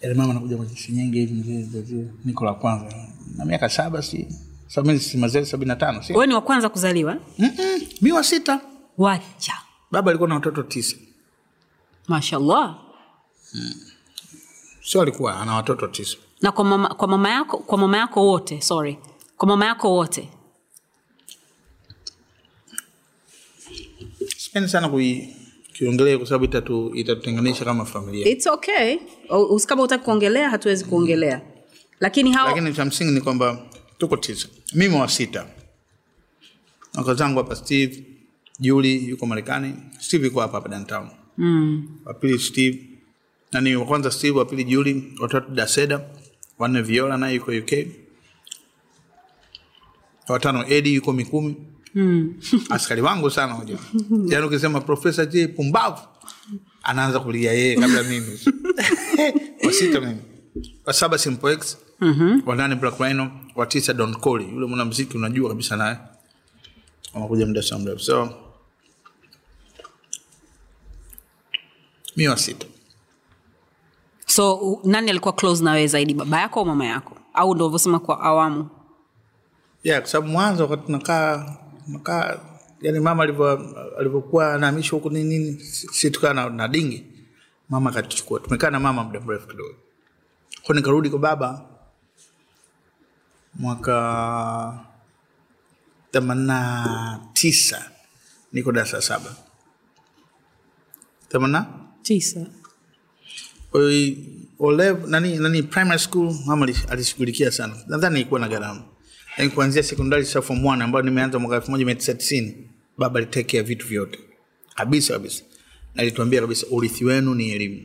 Yaani mama nakuja kwenye nyingi hivi niko la kwanza. Na miaka saba si? Sabi sabini na tano si? Ni wa kwanza kuzaliwa? Mm-mm, mi wa sita. Wacha. Baba alikuwa na watoto tisa. Mashallah sio alikuwa ana watoto tisa. Na kwa mama, kwa mama yako kwa mama yako wote sorry. Kwa mama yako wote. Sipendi sana kui kiongelea kwa sababu itatu itatutenganisha kama familia. Its okay. Kama utaki kuongelea hatuwezi kuongelea. Lakini hao lakini cha msingi ni kwamba tuko tisa. Mimi wa sita. Waka zangu hapa steve juli yuko marekani. Steve yuko hapa hapa downtown. Mm. wapili steve nani wa kwanza steve wa pili juli watatu daseda wanne viola naye yuko uk watano edi yuko mikumi. Mm. [laughs] askari wangu sana waja yaani ukisema profesa j pumbavu anaanza kulia yeye kabla mimi. [laughs] Wasita mimi. Wasaba simpox mm-hmm. wanane black rhino. Watisa don coli yule mwanamziki unajua kabisa naye. Wanakuja muda sa mrefu. So mi wa sita so nani alikuwa close na wewe zaidi baba yako au mama yako? Au ndo ulivyosema kwa awamu? Yeah, kwa sababu mwanzo wakati tunakaa nakaa yani mama alivyokuwa anahamishwa huku ninini nini si si tukaa na, na dingi mama akatuchukua. Tumekaa na mama muda mrefu kidogo. Ko nikarudi kwa baba mwaka themanina tisa niko darasa saba. Themanina tisa Olev nani, nani primary school mama ali- alishughulikia sana. Nadhani ilikuwa na gharama. Lakini kuanzia sekondari sa form one ambayo nimeanza mwaka elfu moja mia tisa tisini baba alitekea vitu vyote. Kabisa kabisa. Nalituambia kabisa urithi wenu ni elimu.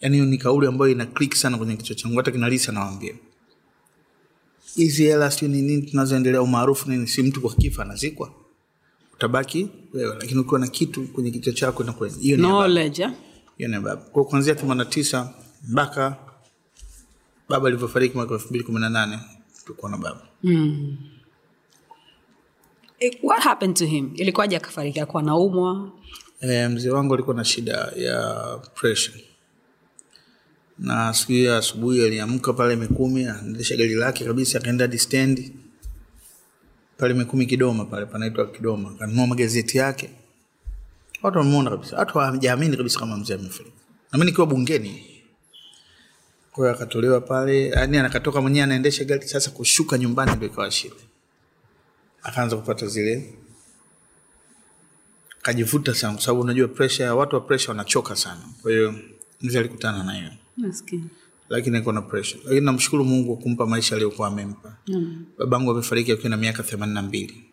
Hiyo ni kauli ambayo ina click sana kwenye kichwa changu hata kinalisa nawambia hizi hela siu ni nini tunazoendelea umaarufu nini si mtu kwa kifa anazikwa? Utabaki wewe lakini ukiwa na kitu kwenye kichwa chako hiyo ni knowledge eh? hiyo ni baba kwa kuanzia themanini tisa mpaka baba alivyofariki mwaka elfu mbili kumi na nane tulikuwa na baba mm. what happened to him? Ilikuwaje akafariki? Akuwa naumwa e, mzee wangu alikuwa na shida ya pressure. Na siku hiyo asubuhi aliamka pale mikumi anaendesha gari lake kabisa akaenda distendi pale mikumi kidoma pale panaitwa kidoma. Akanunua magazeti yake watu wameona kabisa. Watu hawajaamini kabisa kama mzee amefariki nami nikiwa bungeni kwayo akatolewa pale yani anakatoka mwenyewe anaendesha gari sasa kushuka nyumbani ndo ikawa shida. Akaanza kupata zile kajivuta sana kwa sababu unajua presha watu wa presha wanachoka sana. Kwa hiyo mzee alikutana na hiyo lakini alikuwa na presha lakini namshukuru mungu kumpa maisha aliyokuwa amempa. Mm. babangu amefariki akiwa na miaka themanini na mbili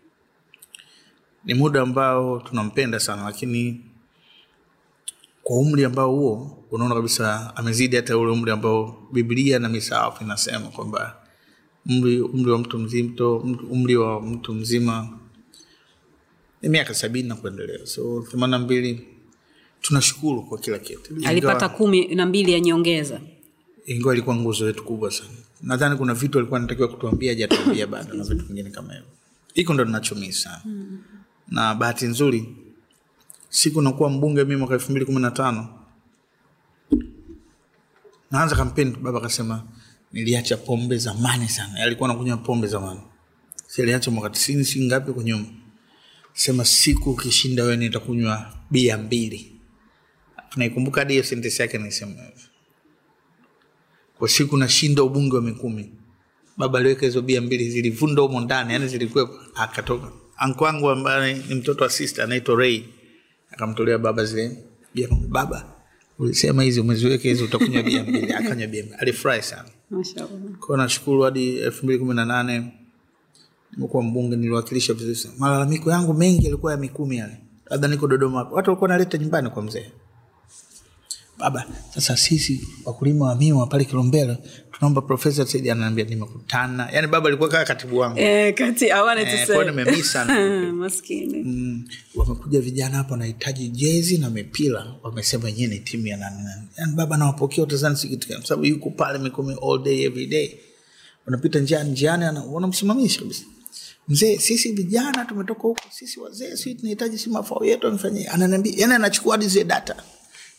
ni muda ambao tunampenda sana lakini kwa umri ambao huo unaona kabisa amezidi hata ule umri ambao biblia na misaafu inasema kwamba umri, umri wa mtu mzito umri wa mtu mzima ni miaka sabini na kuendelea. So themani na mbili tunashukuru kwa kila kitu. Alipata kumi na mbili ya nyongeza. Ingawa ilikuwa nguzo yetu kubwa sana. Nadhani kuna vitu alikuwa anatakiwa kutuambia hajatuambia bado na vitu vingine kama hivyo. Hiko ndo ninachomii sana na bahati nzuri siku nakuwa mbunge mi mwaka elfu mbili kumi na tano. Naanza kampeni baba akasema niliacha pombe zamani sana. Alikuwa nakunywa pombe zamani siliacha mwaka tisini si ngapi kwa nyuma. Sema siku ukishinda wewe nitakunywa bia mbili. Naikumbuka hadi hiyo sentesi yake naisema hivyo kwa siku nashinda ubunge wa mikumi baba aliweka hizo bia mbili zilivunda humo ndani yani zilikuwepo. Akatoka anko wangu ambaye ni mtoto wa sister anaitwa rei akamtolea baba zile bia. Baba ulisema hizi umeziweka hizi utakunywa bia mbili. Akanywa bia mbili. Alifurahi sana. Kwao nashukuru hadi elfu mbili kumi na nane nimekuwa mbunge niliwakilisha vizuri sana. Malalamiko yangu mengi yalikuwa ya mikumi yale. Labda niko dodoma. Watu walikuwa naleta nyumbani kwa mzee baba sasa sisi wakulima wa miwa pale kilombero tunaomba profesa saidi ananiambia nimekutana. Yani baba alikuwa kaa katibu wangu. E, kati to Eh, nimemiss sana. [laughs] maskini. Mm, wamekuja vijana hapa wanahitaji jezi na mipira wamesema wenyewe ni timu ya nani nani. Yani baba nawapokea utazani sikitu, kwa sababu yuko pale mikumi all day every day. Unapita njiani njiani wanamsimamisha kabisa. Mzee sisi vijana tumetoka huko sisi wazee si tunahitaji si mafao yetu amefanyia ananiambia yani anachukua hadi zile data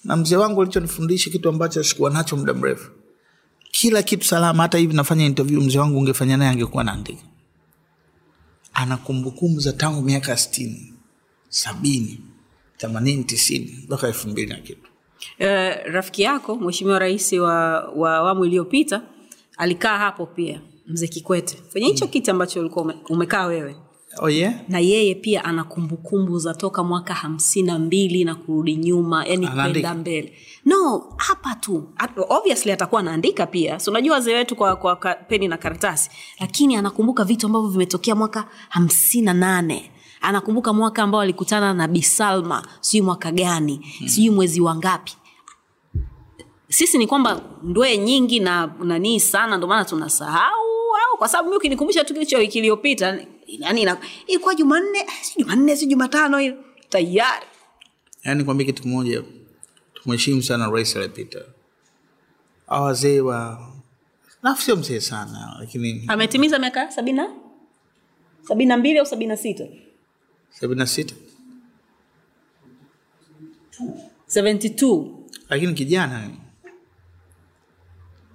na mzee wangu alichonifundisha kitu ambacho sikuwa nacho muda mrefu. Kila kitu salama hata hivi nafanya interview mzee wangu ungefanya naye angekuwa naandika ana kumbukumbu za tangu miaka sitini sabini themanini tisini mpaka elfu mbili na kitu. Uh, rafiki yako mheshimiwa rais wa wa awamu iliyopita alikaa hapo pia mzee kikwete. Kwenye hicho kiti ambacho ulikuwa umekaa wewe oh yeah? na yeye pia ana kumbukumbu za toka mwaka hamsini na mbili na kurudi nyuma yani kwenda mbele. No hapa tu. Obviously atakuwa anaandika pia. So unajua wazee wetu kwa, kwa ka, peni na karatasi. Lakini anakumbuka vitu ambavyo vimetokea mwaka hamsini na nane. Anakumbuka mwaka ambao alikutana na bisalma sijui mwaka gani. Sijui mwezi wangapi sisi ni kwamba ndwee nyingi na nanii sana. Ndio maana tunasahau au kwa sababu mi ukinikumbusha tu kicho wiki iliyopita yani ilikuwa jumanne si jumanne si jumatano tayari. Yaani kwambia kitu kimoja tumheshimu sana rais aliyepita. Awazee wa nafu sio mzee sana lakini ametimiza miaka sabina na sabini na mbili au sabini na sita sabini na sita lakini kijana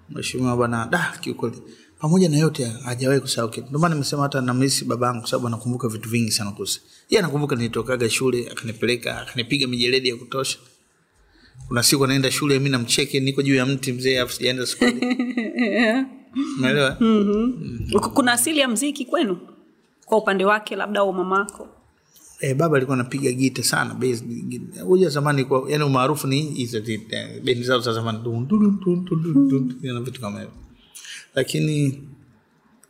mheshimiwa bwana da kiukweli pamoja na yote hajawahi kusahau kitu ndio maana nimesema hata namisi babangu kwa sababu anakumbuka vitu vingi sana kuhusu yeye anakumbuka nilitokaga shule akanipeleka akanipiga mijeledi ya kutosha kuna siku anaenda shule mi namcheke niko juu ya mti mzee afu sijaenda skuli umeelewa kuna asili ya mziki kwenu kwa upande wake labda au mamako E, baba alikuwa anapiga gita sana huja zamani kwa yani umaarufu ni eh, bendi zao za zamani na vitu kama hivyo lakini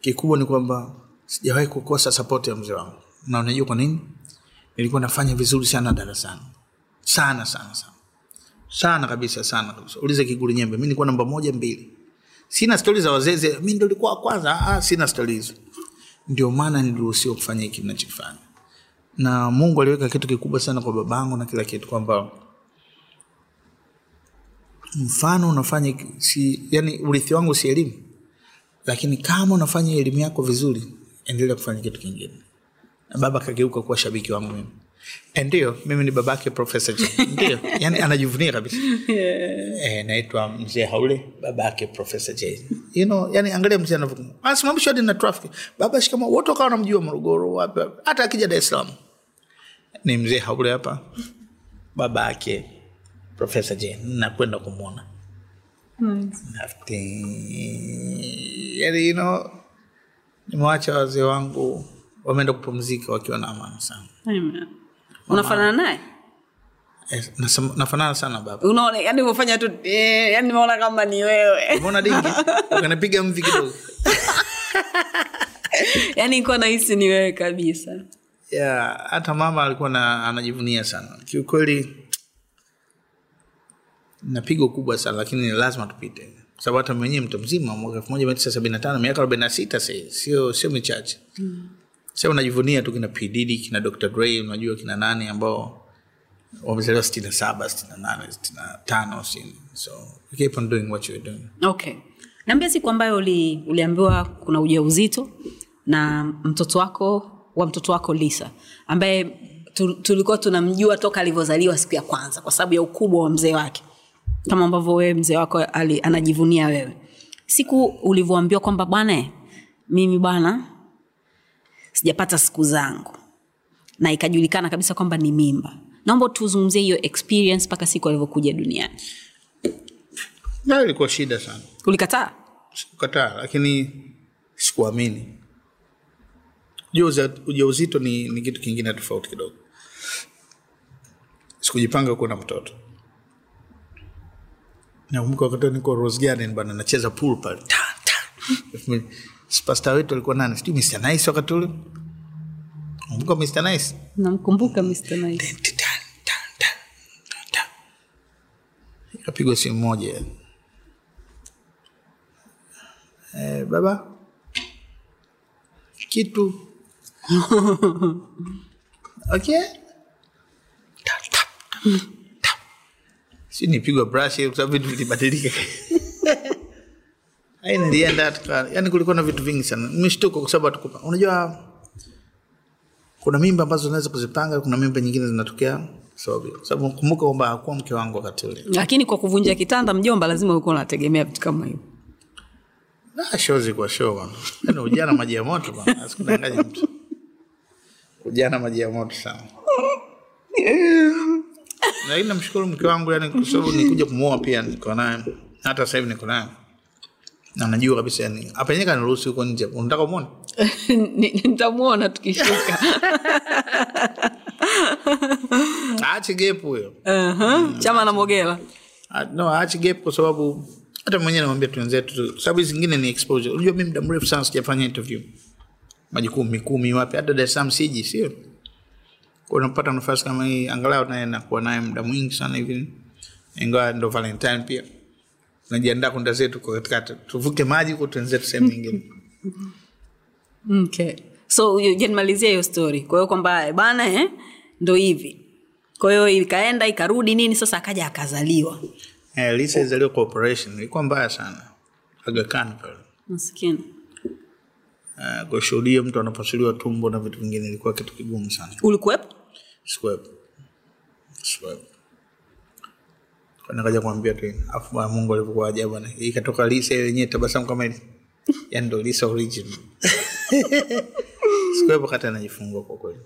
kikubwa ni kwamba sijawahi kukosa sapoti ya mzee wangu. Na unajua kwa nini? Nilikuwa nafanya vizuri sana darasani. Sana sana sana. Sana kabisa sana kabisa. Ulize kiguli nyembe mi nilikuwa namba moja mbili. Sina stori za wazeze mi ndo likuwa wa kwanza. Ah, sina stori hizo. Ndio maana niliruhusiwa kufanya hiki nachokifanya na mungu aliweka kitu kikubwa sana kwa babangu na kila kitu kwamba mfano unafanya si, yani urithi wangu si elimu lakini kama unafanya elimu yako vizuri endelea kufanya kitu kingine. Na baba akageuka kuwa shabiki wangu mimi. Eh, ndio mimi ni babake profesa J. [laughs] ndio yani anajivunia kabisa. Eh, naitwa mzee haule babake profesa J. you know, yani angalia mzee anasimamishwa hadi na trafiki baba shikama wote wakawa namjua morogoro wapi hata akija dar es salaam. Ni mzee haule hapa babake profesa J. nakwenda kumwona Nafti- yani you know, nimewacha wazee wangu wameenda kupumzika wakiwa na amani sana. Unafanana naye? Eh, nafanana sana baba. Unaona yani umefanya tu eh, yani nimeona kama ni wewe. Umeona dingi? Ukanipiga mvi kidogo. [laughs] Yani nikuwa nahisi ni wewe kabisa. Yeah, hata mama alikuwa na, anajivunia sana. Kiukweli na pigo kubwa sana lakini lazima tupite. Kwa sababu hata mwenyewe mtu mzima mwaka elfu moja mia tisa sabini na tano miaka arobaini na sita sio sio michache. Mm. sa unajivunia tu kina pdd kina dr gray unajua kina nani ambao wamezaliwa sitini na saba sitini na nane sitini na tano sitini. so keep on doing what you're doing. Okay. Naambia siku ambayo uli, uliambiwa kuna uja uzito na mtoto wako wa mtoto wako lisa ambaye tu- tulikuwa tunamjua toka alivyozaliwa siku ya kwanza kwa sababu ya ukubwa wa mzee wake kama ambavyo wewe mzee wako ali, anajivunia wewe. Siku ulivyoambiwa kwamba bwana mimi bwana sijapata siku zangu. Na ikajulikana kabisa kwamba ni mimba. Naomba tuzungumzie hiyo experience mpaka siku alivyokuja duniani. Nayo ilikuwa shida sana. Ulikataa? Sikukataa lakini sikuamini. Ujauzito ni, ni kitu kingine tofauti kidogo. Sikujipanga kuwa na mtoto nakumbuka wakati niko Rose Garden bana nacheza pool pale Ta, ta. spasta wetu alikuwa nani sijui Mr. Nice wakati ule kumbuka Mr. Nice namkumbuka Mr. Nice. kapigwa simu moja eh, baba kitu [laughs] okay. Si nipigwa brush kwa sababu vitu vilibadilika. Ai, nilienda tuka- yani kulikuwa na vitu vingi sana. Nimeshtuka kwa sababu hatukupa. Unajua kuna mimba ambazo unaweza kuzipanga kuna mimba nyingine zinatokea sababu kwa sababu kumbuka kwamba hakuwa mke wangu wakati ule. Lakini kwa kuvunja kitanda mjomba lazima ulikuwa unategemea vitu kama hivyo. Na show zilikuwa show bwana. Yaani ujana maji ya moto bana sikudanganya mtu. Ujana maji ya moto sana. [laughs] Lakini namshukuru mke wangu yani kwa sababu nikuja kumuoa pia niko naye. Hata sasa hivi niko naye. Na najua kabisa yani hapa yenyewe kaniruhusu huko nje. Unataka umuone? [laughs] Ni- nitamuona tukishuka [laughs] Aache gap huyo. uh-huh. chama na mogela Ah, No, aache gap kwa sababu hata mwenyewe namwambia tu wenzetu tu. Kwa sababu hizi zingine ni exposure. Unajua mimi muda mrefu sana sijafanya interview. Majukumu mikumi wapi hata Dar es Salaam siji, sio? Unapata nafasi kama hii angalau naye nakuwa naye muda mwingi sana hivi. Ingawa ndo Valentine pia. Najiandaa kwenda zetu katikati. Tuvuke maji huko tuenzetu sehemu nyingine. [laughs] okay. so janimalizia hiyo story kwa hiyo kwamba eh, bana eh, ndo hivi kwa hiyo ikaenda ikarudi nini sasa akaja akazaliwa Eh, Lisa izaliwa kwa operation. Ilikuwa mbaya sana. agakan pale. maskini Uh, kushuhudia mtu anapasuliwa tumbo na vitu vingine ilikuwa kitu kigumu sana. ulikuwepo Sikuwepo. Sikuwepo. Nikaja tu afu Mungu alivyokuwa ajabu. Ikatoka Lisa yenyewe tabasamu kama hili. yani ndo Lisa original. [laughs] Sikuwepo kata anajifungua kwa kweli.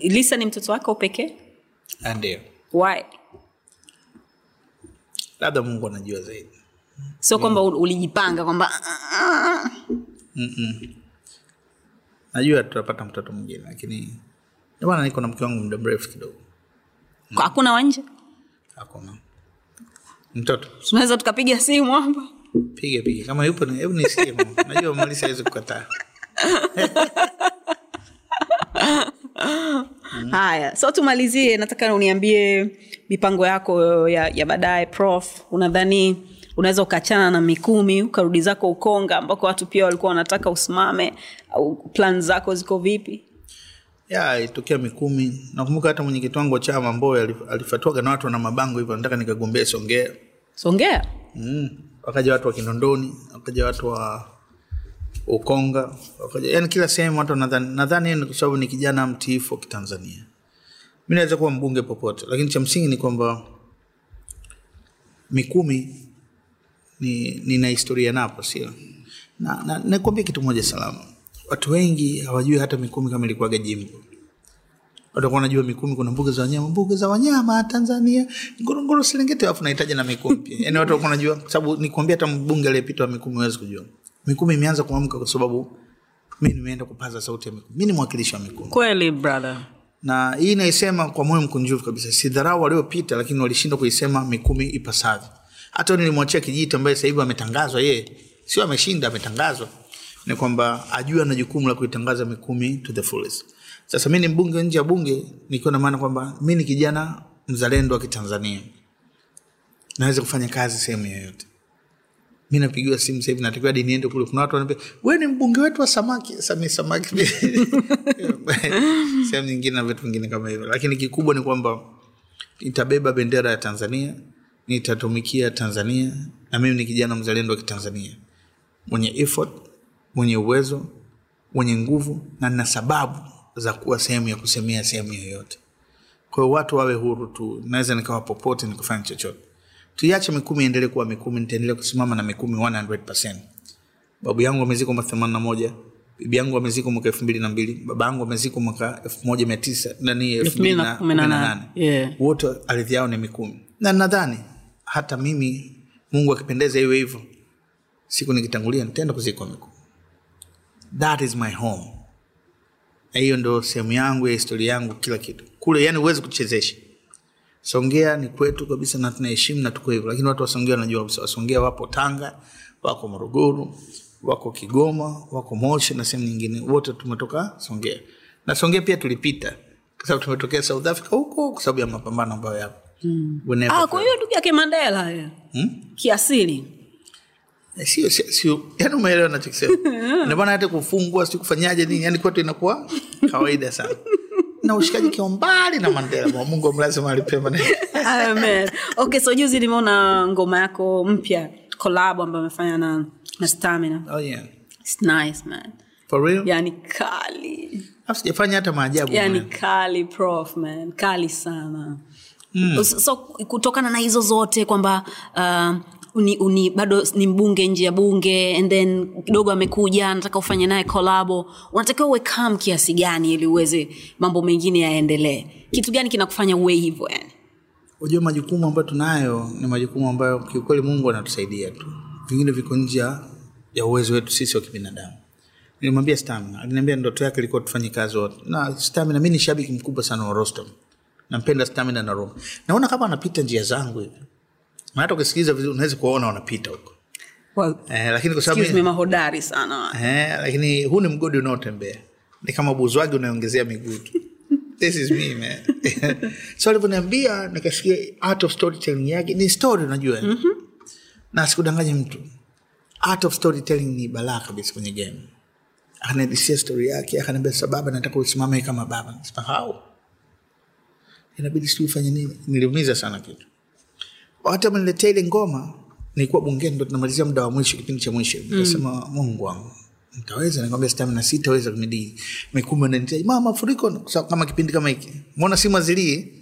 lisa ni mtoto wako pekee Ah, Ndio. why Labda Mungu anajua zaidi. Sio kwamba ulijipanga kwamba Najua tutapata mtoto mwingine lakini ndio niko na mke wangu muda mrefu kidogo. Hakuna wanje Hakuna. Mtoto tunaweza tukapiga simu hapa piga piga kama yupo hebu nisikie. Najua malisa awezi kukataa. [laughs] haya so tumalizie nataka uniambie mipango yako ya, ya baadaye prof unadhani unaweza ukaachana na mikumi ukarudi zako ukonga ambako watu pia walikuwa wanataka usimame. Au plan zako ziko vipi? Ya ilitokea mikumi. Nakumbuka hata mwenyekiti wangu wa chama ambao alifatuaga na watu na mabango hivyo nataka nikagombea songea. Songea? Mm. wakaja watu wa kinondoni wakaja watu wa ukonga wakaja yani kila sehemu watu nadhani nadhani ni kwa sababu ni kijana mtiifu wa kitanzania. Mi naweza kuwa mbunge popote lakini cha msingi ni kwamba mikumi ni nina historia napo sio? Na, na nakwambia kitu moja salama. Watu wengi hawajui hata mikumi kama ilikuwaga jimbo. Watakuwa wanajua mikumi kuna mbuga za wanyama. Mbuga za wanyama tanzania ngorongoro serengeti alafu nahitaji na mikumi pia. Yani watu walikuwa wanajua sababu nikwambia hata mbunge aliyepita wa mikumi huwezi kujua. Mikumi imeanza kuamka kwa sababu mi nimeenda kupaza sauti ya mikumi. Mi ni mwakilishi wa mikumi. Kweli brother. Na hii naisema kwa moyo mkunjufu kabisa. Sidharau waliopita lakini walishindwa kuisema mikumi ipasavyo hata nilimwachia kijiti ambaye sasa hivi ametangazwa yeye sio ameshinda ametangazwa. Ni kwamba ajue ana jukumu la kuitangaza mikumi to the fullest. Sasa mi ni mbunge nje ya bunge nikiwa na maana kwamba mi ni kijana mzalendo wa kitanzania. Naweza kufanya kazi sehemu yoyote. Mi napigiwa simu sahivi natakiwa hadi niende kule. Kuna watu wanaambia we ni mbunge wetu wa samaki. Sami mi samaki [laughs] sehemu nyingine na vitu vingine kama hivyo. Lakini kikubwa ni kwamba itabeba bendera ya tanzania nitatumikia tanzania na mimi ni kijana mzalendo wa kitanzania. Mwenye effort mwenye uwezo mwenye nguvu na na sababu za kuwa sehemu ya kusemea sehemu yoyote. Kwa hiyo watu wawe huru tu naweza nikawa popote nikafanya chochote. Tuiache mikumi iendelee kuwa mikumi nitaendelea kusimama na mikumi 100 babu yangu amezikwa mwaka themani na moja bibi yangu amezikwa mwaka elfu mbili na mbili baba yangu amezikwa mwaka elfu moja mia tisa nani elfu mbili na kumi na nane wote ardhi yao ni mikumi. Na nadhani hata mimi mungu akipendeza iwe hivyo siku nikitangulia nitaenda kuzikwa mikuu that is my home. Na hiyo ndo sehemu yangu ya historia yangu kila kitu. Kule yani huwezi kuchezesha. Songea ni kwetu kabisa na tunaheshimu na tuko hivyo. Lakini watu wasongea wanajua kabisa wasongea wapo tanga wako morogoro wako kigoma wako moshi na sehemu nyingine. Wote tumetoka songea. Na songea pia tulipita. Kwa sababu tumetokea south africa huko kwa sababu ya mapambano ambayo yapo mm. ah, kwa hiyo ndugu yake mandela. Hmm? kiasili. Sio sio sio yani umeelewa nachokisema [laughs] ndomana hata kufungwa si kufanyaje nini yani kwetu inakuwa kawaida sana. [laughs] Na ushikaji kiwa mbali na mandela mungu amlaze mahali pema. Amen. okay so juzi nimeona ngoma yako mpya collab ambayo amefanya na, na stamina. Oh yeah. It's nice man. For real? Yani kali. Sijafanya hata maajabu yani man. kali prof man. Kali sana mm. so, kutokana na hizo zote kwamba uh, uni, uni, bado ni mbunge nje ya bunge and then kidogo amekuja nataka ufanye naye kolabo unatakiwa uwe kam kiasi gani ili uweze mambo mengine yaendelee? Kitu gani kinakufanya uwe hivyo yani? Unajua majukumu ambayo tunayo ni majukumu ambayo kiukweli mungu anatusaidia tu. Vingine viko nje ya- ya uwezo wetu sisi wa kibinadamu. Nilimwambia stamina aliniambia ndoto yake ilikuwa tufanye kazi wote. Na stamina mi ni shabiki mkubwa sana wa rostam nampenda stamina na roma naona kama anapita njia zangu hivi. Hata ukisikiliza vizuri unaweza kuwaona wanapita huko. Well, eh, lakini kwa sababu mahodari sana. Eh, lakini huu ni mgodi unaotembea. Ni kama buzwagi unaongezea miguu this is me man. [laughs] So alivyoniambia nikasikia art of storytelling yake. Ni story unajua. Mm-hmm. na sikudanganyi mtu. Art of storytelling ni balaa kabisa kwenye game. Akanadisia story yake akaniambia sababa nataka usimame kama baba. How inabidi sijui ufanye nini. Niliumiza sana kitu. Hata ameniletea ile ngoma nilikuwa bungeni ndo tunamalizia muda wa mwisho kipindi cha mwisho. Nikasema mm. mungu wangu nitaweza? Nikwambia stamina sitaweza kumidii mikumi ananitia mama mafuriko? Sababu kama kipindi kama hiki. Mbona simu azilie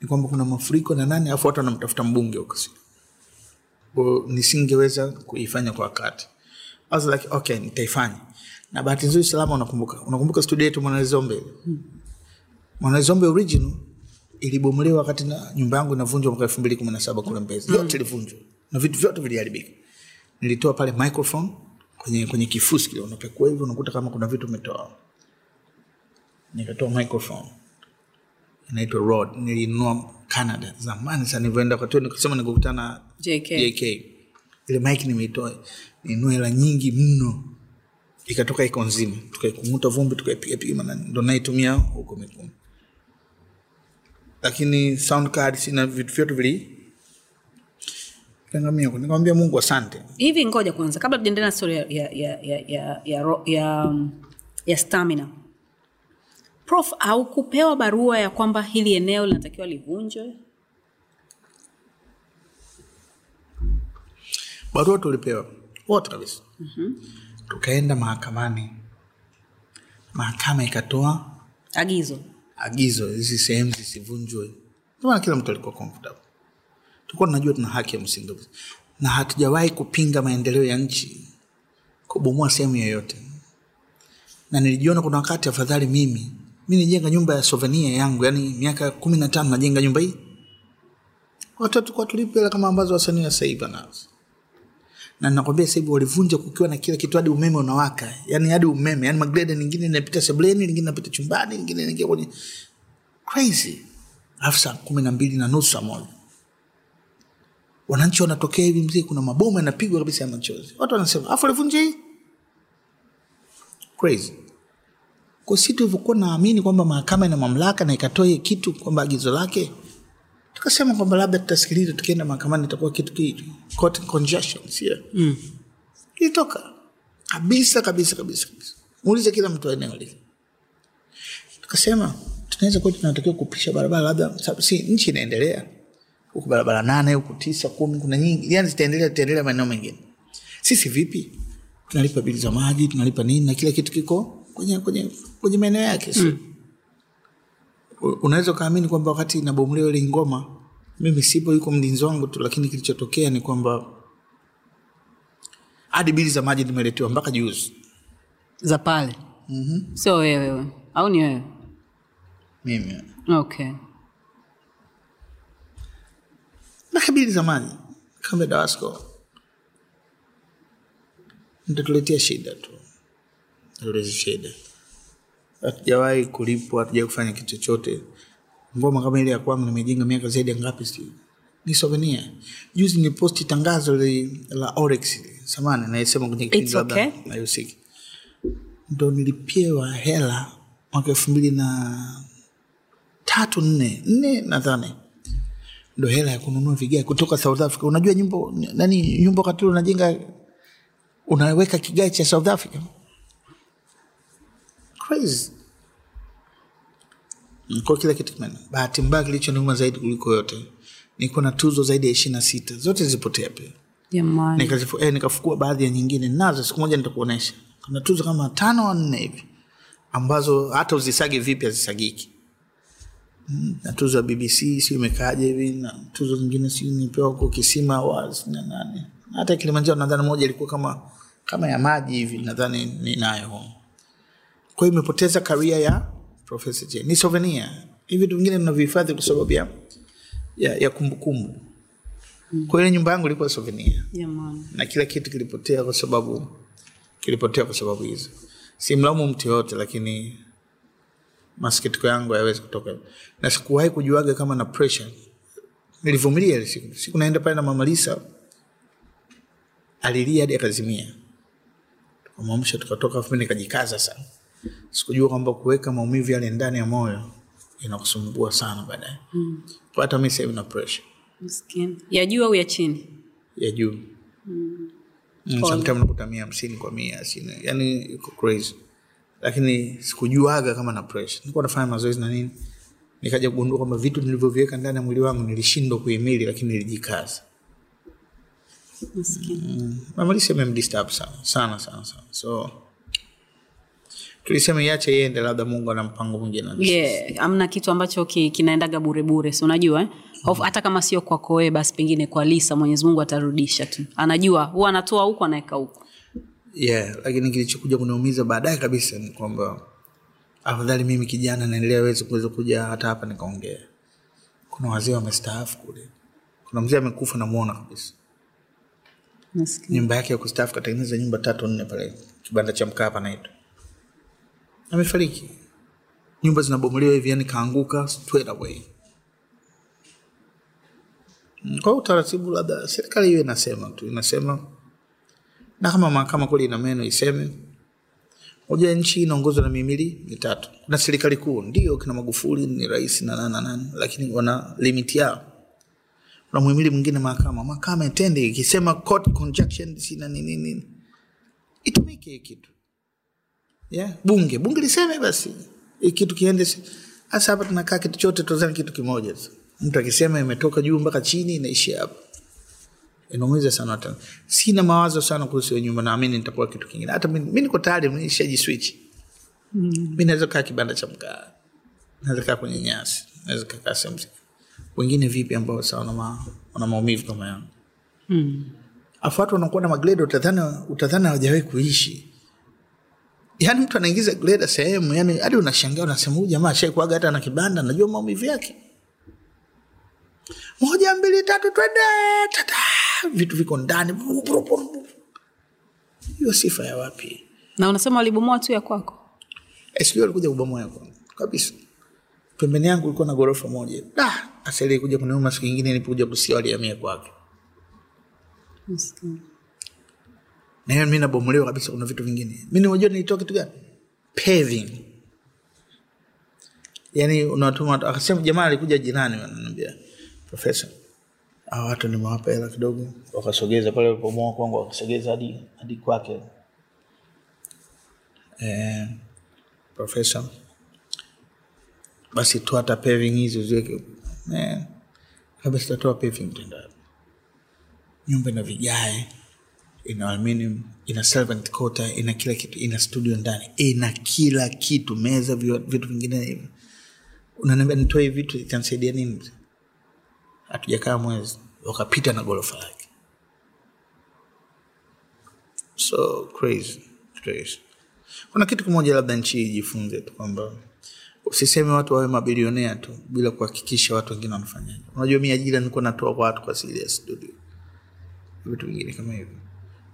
ni kwamba kuna mafuriko na nani? Alafu watu wanamtafuta mbunge huko si? Nisingeweza kuifanya kwa wakati. I was like okay nitaifanya. Na bahati nzuri salama unakumbuka. Unakumbuka studio yetu mwanalizombe mwanalizombe original ilibomolewa wakati na nyumba yangu inavunjwa mwaka elfu mbili kumi na saba kule mbezi. Yote ilivunjwa. Na vitu vyote viliharibika. Nilitoa pale microphone kwenye kwenye kifusi kile unapekua hivyo unakuta kama kuna vitu umetoa. Nikatoa microphone. Inaitwa rod. Nilinunua canada. Zamani sana nilivyoenda kwa huo nikasema nikukutana JK. JK ile mike nimeitoa ninunua hela nyingi mno. Ikatoka iko nzima. Tukaikumuta vumbi tukaipigapiga ndo naitumia huko mikumi lakini sound cards na vitu vyote vili. Kangamia nikamwambia mungu asante. Hivi ngoja kwanza kabla tujaendelea na story ya, ya, ya, ya, ya, ya, ya, ya stamina. Prof haukupewa barua ya kwamba hili eneo linatakiwa livunjwe? Barua tulipewa wote kabisa. Mm-hmm. tukaenda mahakamani. Mahakama ikatoa agizo agizo hizi sehemu zisivunjwe. Maana kila mtu alikuwa comfortable. Tulikuwa tunajua tuna haki ya msingi. Na hatujawahi kupinga maendeleo ya nchi kubomoa sehemu yoyote. Na nilijiona kuna wakati afadhali mimi mi nijenga nyumba ya sovenia yangu yani miaka kumi na tano najenga nyumba hii. Watoto kwa tulipe kama ambazo wasanii wa sasa hivi wanazo na nakwambia sahivi walivunja kukiwa na kila kitu hadi umeme unawaka. Yani hadi umeme yani magreda ningine inapita sebleni lingine inapita chumbani lingine naingia kwenye crazy. Alafu saa kumi na mbili na nusu saa wananchi wanatokea hivi mzee kuna mabomu yanapigwa kabisa ya machozi. Watu wanasema afu alivunja hii? Crazy. Kwa si tulivyokuwa naamini kwamba mahakama ina mamlaka na ikatoa hii kitu kwamba agizo lake tukasema kwamba labda tutasikiliza tukienda mahakamani itakuwa kitu kitu court congestion sio? Mm. ilitoka. Kabisa kabisa kabisa kabisa. Muulize kila mtu eneo lile. Tukasema tunaweza kuwa tunatakiwa kupisha barabara labda sababu si nchi inaendelea. Huku barabara nane huku tisa kumi kuna nyingi. Yani zitaendelea zitaendelea maeneo mengine. Sisi vipi? Tunalipa bili za maji tunalipa nini na kila kitu kiko kwenye kwenye kwenye maeneo yake mm. Unaweza ukaamini kwamba wakati nabomuliwa ile ngoma mimi sipo yuko mlinzi wangu tu lakini kilichotokea ni kwamba hadi bili za maji nimeletewa mpaka juzi. Za pale? Mm-hmm. sio wewewe au ni wewe? Mimi. Okay. Mpaka bili za maji. Kambe dawasco. Nitatuletea shida tu. Tulezi shida hatujawahi kulipwa hatujawahi kufanya kitu chochote. Ngoma kama ile ya kwangu nimejenga miaka zaidi ya ngapi sijui. Ni souvenir. Juzi niliposti tangazo li, la orex samani naisema kwenye kipindi labda okay. ndo nilipewa hela mwaka elfu mbili na tatu nne nne nadhani ndo hela ya kununua vigae kutoka south africa. Unajua nyumba nani nyumba wakati unajenga unaweka kigae cha south africa crazy kwa kila kitu kimena bahati mbaya kilichoniuma zaidi kuliko yote niko na tuzo zaidi ya ishiri na sita. Zote zipotea pia. Jamani. Nikazifu- eh, nikafukua baadhi ya nyingine nazo. Siku moja nitakuonesha. Kuna tuzo kama tano au nne hivi ambazo hata uzisage vipi hazisagiki. Mm, na tuzo ya bbc si imekaaje hivi na tuzo zingine si nipewa huko kisima awards na nani. Hata kilimanjaro nadhani moja ilikuwa kama kama ya maji hivi nadhani ninayo kwa hiyo imepoteza karia ya profesa j. Ni souvenir. Hivi vitu vingine tunavihifadhi kwa sababu ya ya, ya kumbukumbu. Kwa ile nyumba yangu ilikuwa souvenir. Na kila kitu kilipotea kwa sababu kilipotea kwa sababu hizo. Simlaumu mtu yoyote lakini masikitiko yangu hayawezi kutoka. Na sikuwahi kujuaga kama na pressure. Nilivumilia ile siku. Siku naenda pale na mama Lisa alilia hadi akazimia. Tukamwamsha tukatoka afu mimi nikajikaza sana sikujua kwamba kuweka maumivu yale ndani ya moyo inakusumbua sana baadaye. Mm. hata mi sasa na pressure. Ya juu au ya chini? Ya juu. Mm. sometimes unakuta mia hamsini kwa mia sina yani iko crazy. Lakini sikujuaga kama na pressure. Nilikuwa nafanya mazoezi na nini? Nikaja kugundua kwamba vitu nilivyoviweka ndani ya mwili wangu nilishindwa kuhimili lakini nilijikaza. Mm. mamalisi amemdisturb sana sana sana sana. So tulisema iache iende labda mungu ana mpango mwingine yeah, amna kitu ambacho ki, kinaendaga burebure si unajua eh? Hofu- hata kama sio kwako wewe basi pengine kwa lisa mwenyezi mungu atarudisha tu. Anajua huwa anatoa huku anaweka huku. Yeah, lakini kilichokuja kuniumiza baadaye kabisa ni kwamba afadhali mimi kijana naendelea wezi kuweza kuja hata hapa nikaongea. Kuna wazee wamestaafu kule. Kuna mzee amekufa namwona kabisa. Nyumba yake ya kustaafu katengeneza nyumba tatu nne pale kibanda cha mkaa panaitwa amefariki. Nyumba zinabomolewa hivi yani kaanguka away. Mm, kwa utaratibu labda serikali hiyo inasema tu inasema na kama mahakama kweli ina meno iseme moja nchi inaongozwa na mihimili mitatu. Kuna serikali kuu ndio kina magufuli ni rais na nana na nani lakini wana limiti yao. Kuna muhimili mwingine mahakama mahakama itende ikisema court conjunction sina nini nini. Itumike kitu yeah? bunge. Bunge liseme basi. Kitu kiende hasa hapa tunakaa kitu chote tuzani kitu kimoja tu. Mtu akisema imetoka juu mpaka chini inaishia hapa inaumiza sana watu sina mawazo sana kuhusu hiyo nyumba naamini nitakuwa kitu kingine. Hata mi niko tayari nishaji mi naweza kaa kibanda cha mkaa. Naweza kaa kwenye nyasi. Naweza kakaa sehemu wengine vipi ambao sa wana, ma, wana maumivu kama yangu? Afu watu wanakuwa na magredo utadhani utadhani hawajawahi kuishi yaani mtu anaingiza greda sehemu yani hadi unashangaa unasema huyu jamaa ashaikuaga hata na kibanda najua maumivu yake moja mbili tatu twende tata vitu viko ndani hiyo sifa ya wapi na unasema walibomoa tu ya kwako sijui walikuja kubomoa ya kwangu kabisa. Pembeni yangu ulikuwa na ghorofa moja. Da, asili kuja kuniuma siku ingine nilipokuja kusia waliamia kwake. Na mimi nabomolewa kabisa kuna vitu vingine. mi niwajua nilitoa kitu gani? Paving. Yaani unatuma akasema jamaa alikuja jirani ananiambia profesa hawa watu nimewapa hela kidogo wakasogeza pale walipomoa kwangu wakasogeza hadi hadi kwake eh, profesa basi toa hata paving hizi ziweke eh, kabla sitatoa paving mtandao nyumba na vigae ina aluminium ina servant quarter ina kila kitu ina studio ndani ina kila kitu meza vitu vingine hivyo unaniambia nitoe hivi vitu itanisaidia nini? Hatujakaa mwezi wakapita na gorofa lake. So crazy, crazy. kuna kitu kimoja labda nchi ijifunze tu kwamba usiseme watu wawe mabilionea tu bila kuhakikisha watu wengine wanafanyaje. Unajua mi ajira nilikuwa natoa kwa watu kwa asili ya studio. Vitu vingine kama hivyo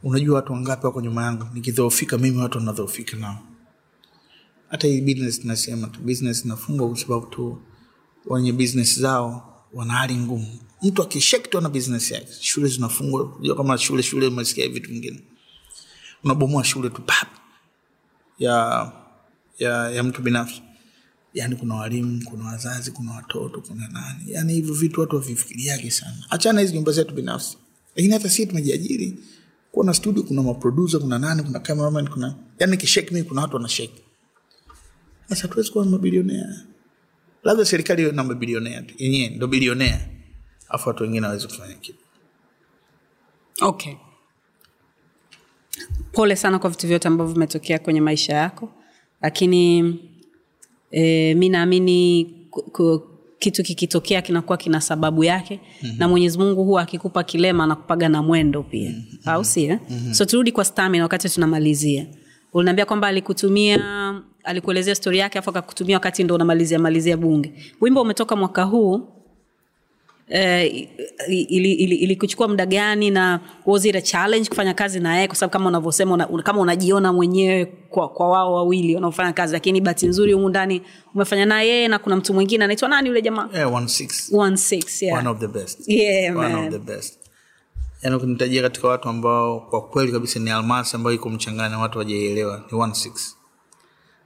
unajua watu wangapi wako nyuma yangu? Nikidhoofika mimi watu wanadhoofika nao. Hata hii business nasema tu business inafungwa kwa sababu tu wenye business zao wana hali ngumu. Mtu akishek tu na business yake shule zinafungwa unajua kama shule shule umesikia vitu vingine. Unabomoa shule tu pap ya ya, ya mtu binafsi. Yaani kuna walimu kuna wazazi kuna watoto kuna nani. Yaani hivyo vitu watu wavifikiriage sana. Achana hizi nyumba zetu binafsi. Lakini hata sisi tumejiajiri kuna studio kuna maproducer kuna nani kuna cameraman kuna yani kishake mimi kuna watu wanashake. Sasa tuwezi kuwa mabilionea. Labda serikali na mabilionea yenyewe ndo bilionea. Afu watu wengine waweze kufanya kitu. Okay. Pole sana kwa vitu vyote ambavyo vimetokea kwenye maisha yako lakini e, mi naamini kitu kikitokea kinakuwa kina sababu yake mm-hmm. na mwenyezi mungu huwa akikupa kilema anakupaga na mwendo pia mm-hmm. au si eh? mm-hmm. so turudi kwa stamina wakati tunamalizia uliniambia kwamba alikutumia alikuelezea stori yake afu akakutumia wakati ndo unamalizia malizia bunge wimbo umetoka mwaka huu eh, ili, ili, ili muda gani na was it a challenge kufanya kazi na yeye? Kwa sababu kama unavyosema una, kama unajiona mwenyewe kwa, kwa wao wawili wanaofanya kazi lakini bahati nzuri humu ndani umefanya na yeye na kuna mtu mwingine anaitwa nani yule jamaa? Yeah, one six. One six, yeah. one of the best. Yeah, one man. of the best. Yaani ukinitajia katika watu ambao kwa kweli kabisa ni almasi ambayo iko mchangani watu wajaielewa ni one six.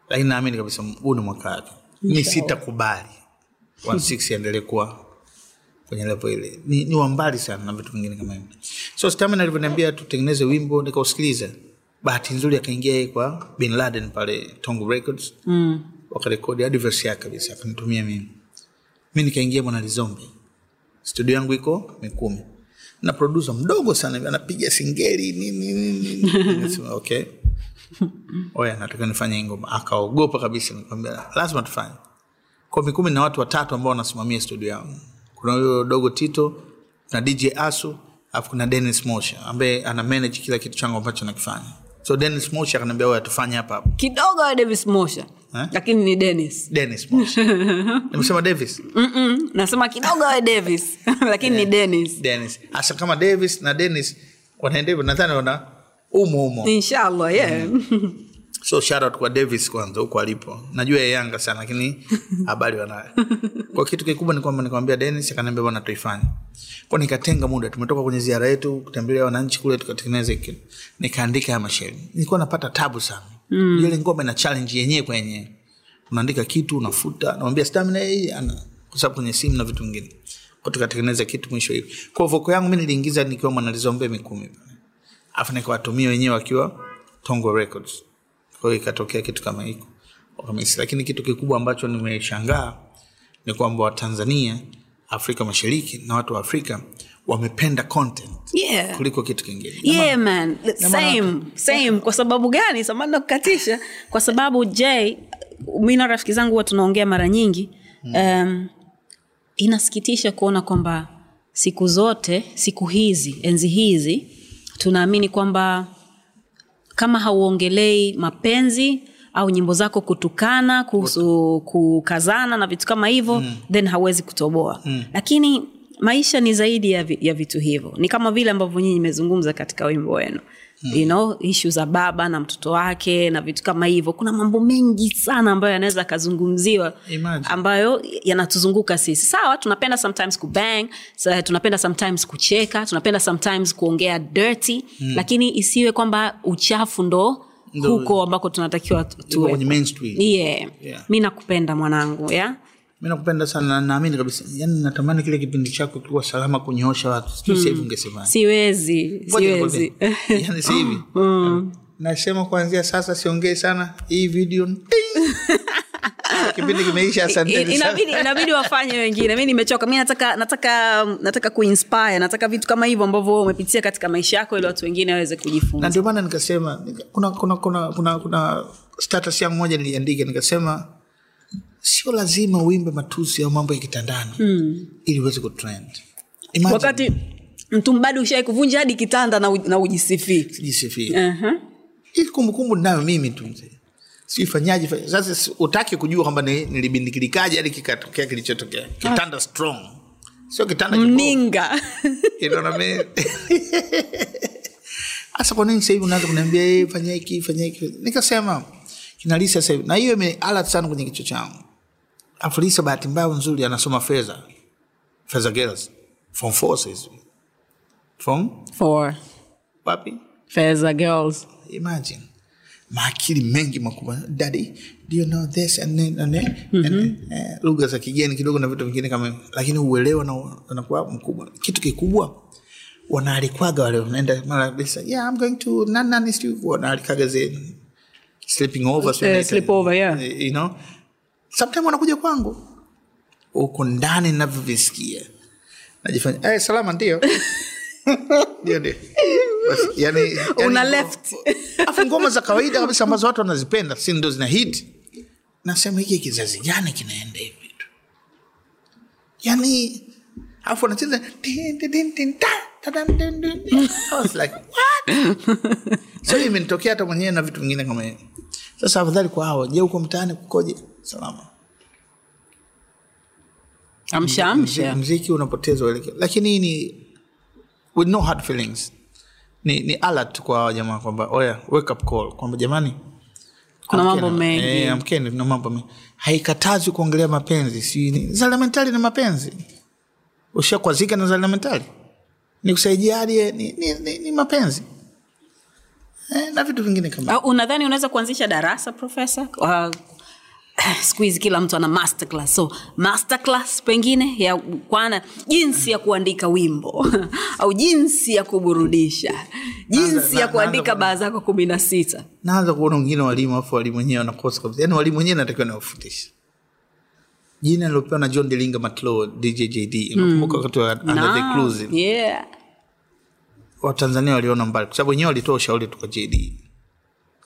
Lakini naamini kabisa huu ni mwaka wake. Mi sitakubali endelee kuwa kwenye level ile. Ni, ni wambali sana na vitu vingine kama hivyo. So stamina alivyoniambia tutengeneze wimbo nikausikiliza. Bahati nzuri akaingia yeye kwa bin laden pale tongo records. Mm. wakarekodi hadi verse yake kabisa akanitumia mimi. Mi nikaingia bwana lizombe. Studio yangu iko mikumi. Na produsa mdogo sana anapiga singeli nini nini nini. [laughs] Okay. Oya nataka nifanye ngoma. Akaogopa kabisa nikwambia lazima tufanye. Kwa mikumi na watu watatu ambao wanasimamia studio yangu kuna huyo dogo tito na dj asu alafu kuna dennis mosha ambaye ana manage kila kitu changu ambacho nakifanya. So dennis mosha akaniambia oya tufanye hapa hapa. Kidogo ya davis mosha Eh? lakini ni dennis. Mosha [laughs] nimesema davis? Mm-mm, nasema kidogo ya davis [laughs] lakini ni denis dennis. Hasa kama davis na dennis wanaenda hivyo nadhani wana umo umo. Inshallah yeah. So shout out kwa davis kwanza huko alipo. Najua yanga sana lakini [laughs] habari wanayo. Kwa kitu kikubwa ni kwamba nikamwambia denis akaniambia bwana tuifanye kwa nikatenga muda tumetoka kwenye ziara yetu kutembelea wananchi kule tukatengeneza kitu nikaandika ya mashairi. Nilikuwa napata tabu sana. Mm. ile ngoma ina challenge yenyewe kwenye unaandika kitu unafuta namwambia stamina hii ana kwa sababu kwenye simu na vitu vingine. Kwa tukatengeneza kitu mwisho hivi. Kwa voko yangu mi niliingiza nikiwa mwanalizombe mikumi afu nikawatumia wenyewe wakiwa tongo records kwa hiyo ikatokea kitu kama hiko. Wakamisi lakini kitu kikubwa ambacho nimeshangaa ni kwamba watanzania afrika mashariki na watu wa afrika wamependa content yeah. kuliko kitu kingine. Yeah man. same same. Kwa sababu gani? Samani na kukatisha kwa sababu j mi na rafiki zangu huwa tunaongea mara nyingi. Um, inasikitisha kuona kwamba siku zote siku hizi enzi hizi tunaamini kwamba kama hauongelei mapenzi au nyimbo zako kutukana kuhusu kukazana na vitu kama hivyo mm. then hauwezi kutoboa mm. lakini maisha ni zaidi ya, vi, ya vitu hivyo ni kama vile ambavyo nyinyi imezungumza katika wimbo wenu mm. You know, ishu za baba na mtoto wake na vitu kama hivyo kuna mambo mengi sana ambayo yanaweza akazungumziwa ambayo yanatuzunguka sisi sawa tunapenda sometimes kubang sa, tunapenda sometimes kucheka tunapenda sometimes kuongea dirty mm. lakini isiwe kwamba uchafu ndo huko ambako tunatakiwa tu- tuwe yeah. Yeah. mi nakupenda mwanangu yeah? Mi nakupenda sana na naamini kabisa. Yani natamani kile kipindi chako kilikuwa salama kunyoosha watu. Sijui mm. sahivi siwezi siwezi. Yani sahivi [laughs] nasema kuanzia sasa siongee sana hii video. [laughs] Kipindi kimeisha inabidi, inabidi wafanye wengine. Mi nimechoka. Mi nataka nataka nataka kuinspire. Nataka vitu kama hivyo ambavyo umepitia katika maisha yako ili watu wengine waweze na kujifunza ndio maana nikasema kuna kuna kuna kuna, kuna status yangu moja niliandika. Nikasema sio lazima uimbe matusi au mambo ya kitandani mm. ili uweze kutrend. Imagine, wakati mtu bado ushai kuvunja hadi kitanda na, na ujisifii uh-huh. hii kumbukumbu ninayo mimi tu mzee. Sifanyaje sasa utaki kujua kwamba nilibindikilikaje hadi kikatokea kilichotokea. Kitanda strong. Sio kitanda mninga. [laughs] [laughs] Hasa kwa nini sahivi unaanza kuniambia "Eh, fanya hiki fanya hiki? Nikasema kina sahivi na hiyo imealat sana kwenye kichwa changu afu Lisa bahati mbaya nzuri anasoma fedha. Fedha girls. Form four sahizi form? Four. Wapi? Feza girls. Imagine. Maakili mengi makubwa. Daddy do you know this and then, and then, and then, eh, lugha za kigeni kidogo na vitu vingine kama lakini uelewa na unakuwa mkubwa. Kitu kikubwa wanaalikwaga wale wanaenda mara kabisa yeah i'm going to nanani nani wanaalikaga ze sleeping over uh, Eh, over yeah. Eh, you know sometimes wanakuja kwangu. Huko ndani navyovisikia najifanya hey, salama ndio. [laughs] Ndio ndio. Yani, yani Una left. afu ngoma za kawaida kabisa ambazo watu wanazipenda si ndo zina hit. Nasema hiki kizazi gani kinaenda hivi tu yani afu was like, [laughs] so imenitokea hata mwenyewe na vitu vingine kama hivi sasa afadhali kwa hawa, je huko mtaani kukoje? Salama. Amsha amsha. mziki unapoteza uelekeo lakini hii ni with no hard feelings. Ni, ni alert kwa hawa jamaa kwamba oya wake up call. Kwamba jamani Kuna mambo mengi. eh, amkeni tuna mambo mengi. Haikatazwi kuongelea mapenzi si ni zalamentali na mapenzi. Ushakwazika na zalamentali ni kusaidia hadi ni, ni, ni, ni mapenzi eh, na vitu vingine kama Au unadhani unaweza kuanzisha darasa profesa uh, [sighs] siku hizi kila mtu ana masterclass. So masterclass pengine ya kwana jinsi ya kuandika wimbo. [laughs] Au jinsi ya kuburudisha. Jinsi Naanza- ya kuandika baa zako kumi na sita. Naanza kuona wengine walimu afu walimu wenyewe wanakosa kabisa. Yani walimu wenyewe natakiwa nawafundisha jina lilopewa na john delinga matlo djjd nakumbuka wakati wa under the cruising yeah. Watanzania waliona mbali kwa sababu wenyewe walitoa ushauri tu kwa jd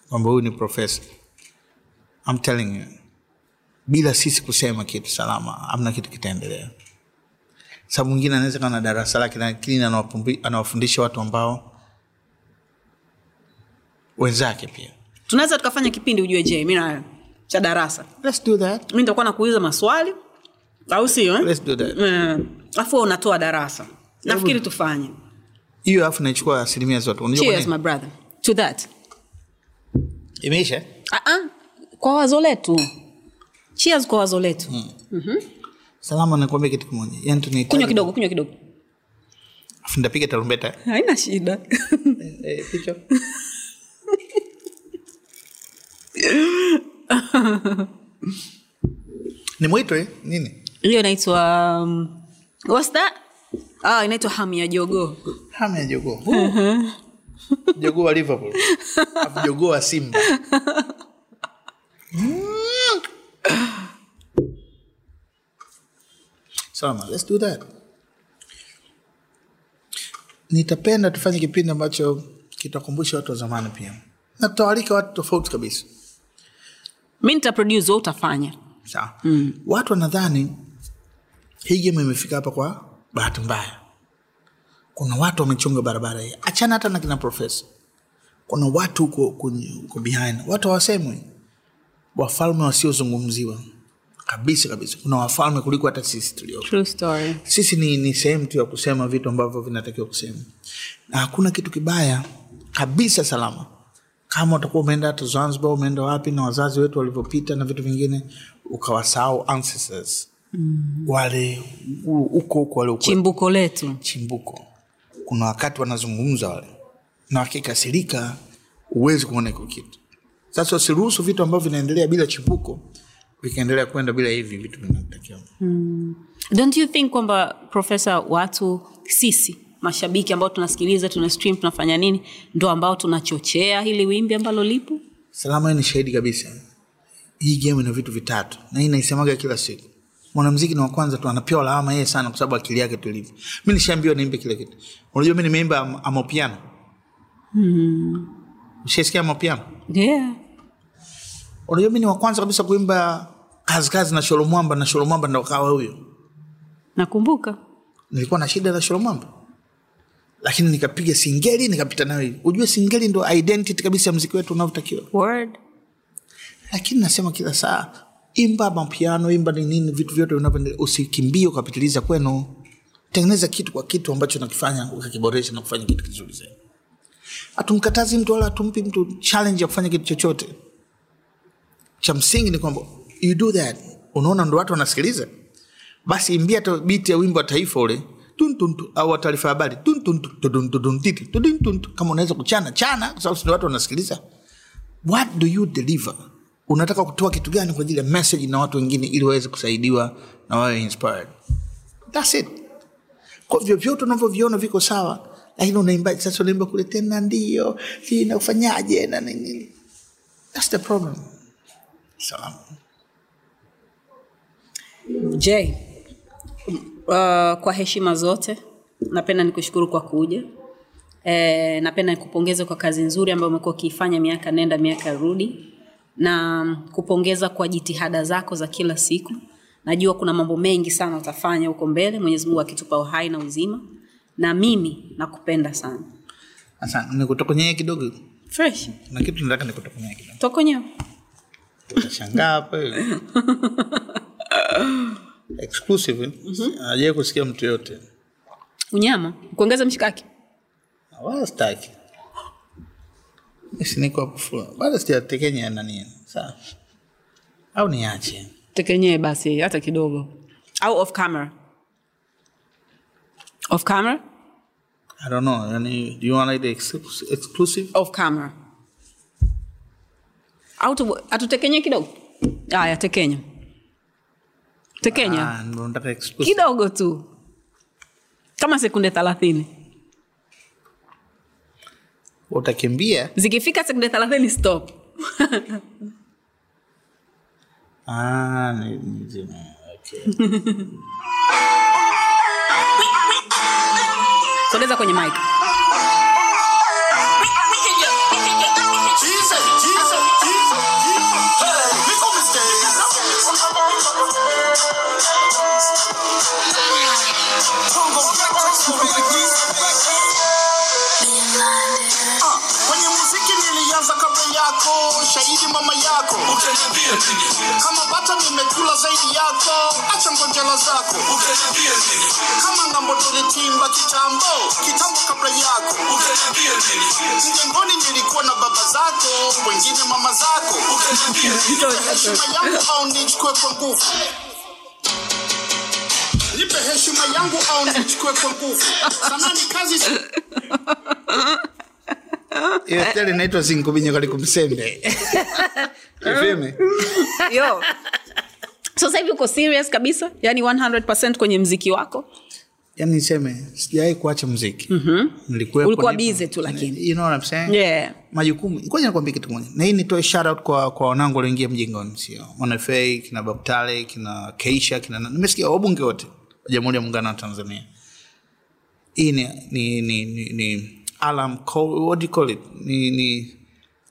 kwamba huyu ni profesa I'm telling you. Bila sisi kusema kitu salama amna kitu kitaendelea. Sababu mwingine anaweza kawa na darasa lake lakini anawafundisha watu ambao wenzake pia. Tunaweza tukafanya kipindi ujue je mi nayo cha darasa. Let's do that. Mi nitakuwa nakuuliza maswali au sio eh? let's do that. Eh, alafu unatoa darasa. Nafikiri tufanye hiyo alafu naichukua asilimia zote. Unajua kwa cheers nini? my brother. To that. Imeisha? Uh-uh. kwa wazo letu. Cheers kwa wazo letu. Salama nakuambia kitu kimoja. Yani tunahitaji kunywa kidogo kunywa kidogo. Afu ndapiga tarumbeta. Haina shida. [laughs] Eh, picha. [laughs] Ni mwitwe nini? Hiyo naitwa um, what's that ah, inaitwa hamu ya jogoo. Hamu ya jogoo. Jogoo wa liverpool. Jogoo wa simba. Sama let's do that. Nitapenda tufanye kipindi ambacho kitakumbusha watu wa zamani pia. Na tutawalika watu tofauti kabisa. Mi nitaproduce utafanya. Sawa. Mm. watu wanadhani hii game imefika hapa kwa bahati mbaya. Kuna watu wamechunga barabara hii. Achana hata na kina profesa kuna watu huko behind. Watu hawasemwi wafalme wasiozungumziwa. Kabisa kabisa. Kuna wafalme kuliko hata sisi tulio sisi ni, ni sehemu tu ya kusema vitu ambavyo vinatakiwa kusema. Na hakuna kitu kibaya. Kabisa salama. Kama utakuwa umeenda hata zanzibar umeenda wapi na wazazi wetu walivyopita na vitu vingine ukawasahau ancestors mm. wale huko huko wale chimbuko letu. Chimbuko. Kuna wakati wanazungumza wale. Na wakikasirika huwezi kuona iko kitu. Sasa wasiruhusu vitu ambavyo vinaendelea bila chimbuko vikaendelea kwenda bila hivi vitu vinatakiwa don't you think kwamba profesa watu sisi mashabiki ambao tunasikiliza tuna stream tunafanya nini ndo ambao tunachochea hili wimbi ambalo lipo? Salama ni shahidi kabisa. Hii game ina vitu vitatu na hii naisemaga kila siku mwanamziki ni wa kwanza tu anapewa lawama yeye sana kwa sababu akili yake tulivu. Mi nishaambiwa niimbe kile kitu. Unajua mi nimeimba am- amopiano ushaisikia amopiano yeah. unajua mi ni wa kwanza kabisa kuimba kazi kazi na sholomwamba na sholomwamba ndo kawa huyo. Nakumbuka. Nilikuwa na shida na sholomwamba lakini nikapiga singeli nikapita nayo hivi. Ujue singeli ndo identity kabisa ya mziki wetu unavyotakiwa lakini nasema kila saa imba mapiano imba ni nini vitu vyote usikimbie ukapitiliza kwenu. Tengeneza kitu kwa kitu ambacho nakifanya ukakiboresha na kufanya kitu kizuri zaidi. Hatumkatazi mtu wala hatumpi mtu challenge ya kufanya kitu chochote. Cha msingi ni kwamba you do that. Unaona ndo watu wanasikiliza? Basi imbia biti ya wimbo wa taifa ule. Tuntuntu tun au wa taarifa habari. Tun tun tu, tudun tudun titi, tudun tun tu. kama unaweza kuchana chana kwa sababu ndo watu wanasikiliza. What do you deliver unataka kutoa kitu gani kwa ajili ya message na watu wengine ili waweze kusaidiwa na wawe inspired? Thats it. Kwa vyovyote unavyoviona viko sawa lakini unaimba sasa unaimba kule tena ndio si nakufanyaje na nini thats the problem. Salama j uh, kwa heshima zote napenda nikushukuru kwa kuja. E, napenda nikupongeze kwa kazi nzuri ambayo umekuwa ukiifanya miaka nenda miaka rudi na kupongeza kwa jitihada zako za kila siku. Najua kuna mambo mengi sana utafanya huko mbele mwenyezi mungu akitupa uhai na uzima na mimi nakupenda sana. Asante, nikutokonye kidogo? Fresh. Na kitu nataka nikutokonyee kidogo. Tokonyo utashangaa hapa hivi. [laughs] exclusive. Mm-hmm. kusikia mtu yote unyama? Kuongeza mshikaki? Wala staki siniko hapo bado nani? Sawa. Au niache? Tekenyee basi hata kidogo. Au off camera? Off camera? I don't know. Yani, do you want like the ex- exclusive? off camera. Au tu- atutekenye kidogo? Aya tekenya. Tekenya. Ah, kidogo tu. Kama sekunde thelathini Utakimbia? zikifika sekunde thelathini stop Ah, ni, ni, okay. sogeza kwenye mike kwenye muziki nilianza kabla yako shahidi mama yako. Kama bata nimekula zaidi yako acha ngonjela zako. Kama ng'ambo tulitimba kitambo kitambo kabla yako. Mjengoni nilikuwa na baba zako wengine mama zako. Heshima yangu au nichukue kwa nguvu heshima yangu au nichukue kwa nguvu? Sanaa ni kazi hiyo inaitwa sinkubinya kali kumsembe Ufeme? yo. So sasa hivi uko serious kabisa? Yani 100 kwenye mziki wako? Yani niseme sijawahi kuacha mziki. Nilikuwepo, Ulikuwa bize tu lakini. you know what I'm saying? yeah. Majukumu. Kitu moja na hii nitoe shout kwa kwa wanangu walioingia mjengoni sio? Mwanafa kina babtale kina keisha kina nimesikia wabunge wote jamhuri ya muungano wa tanzania. Hii ni ni ni, ni, ni alarm call, what do you call it? Ni, ni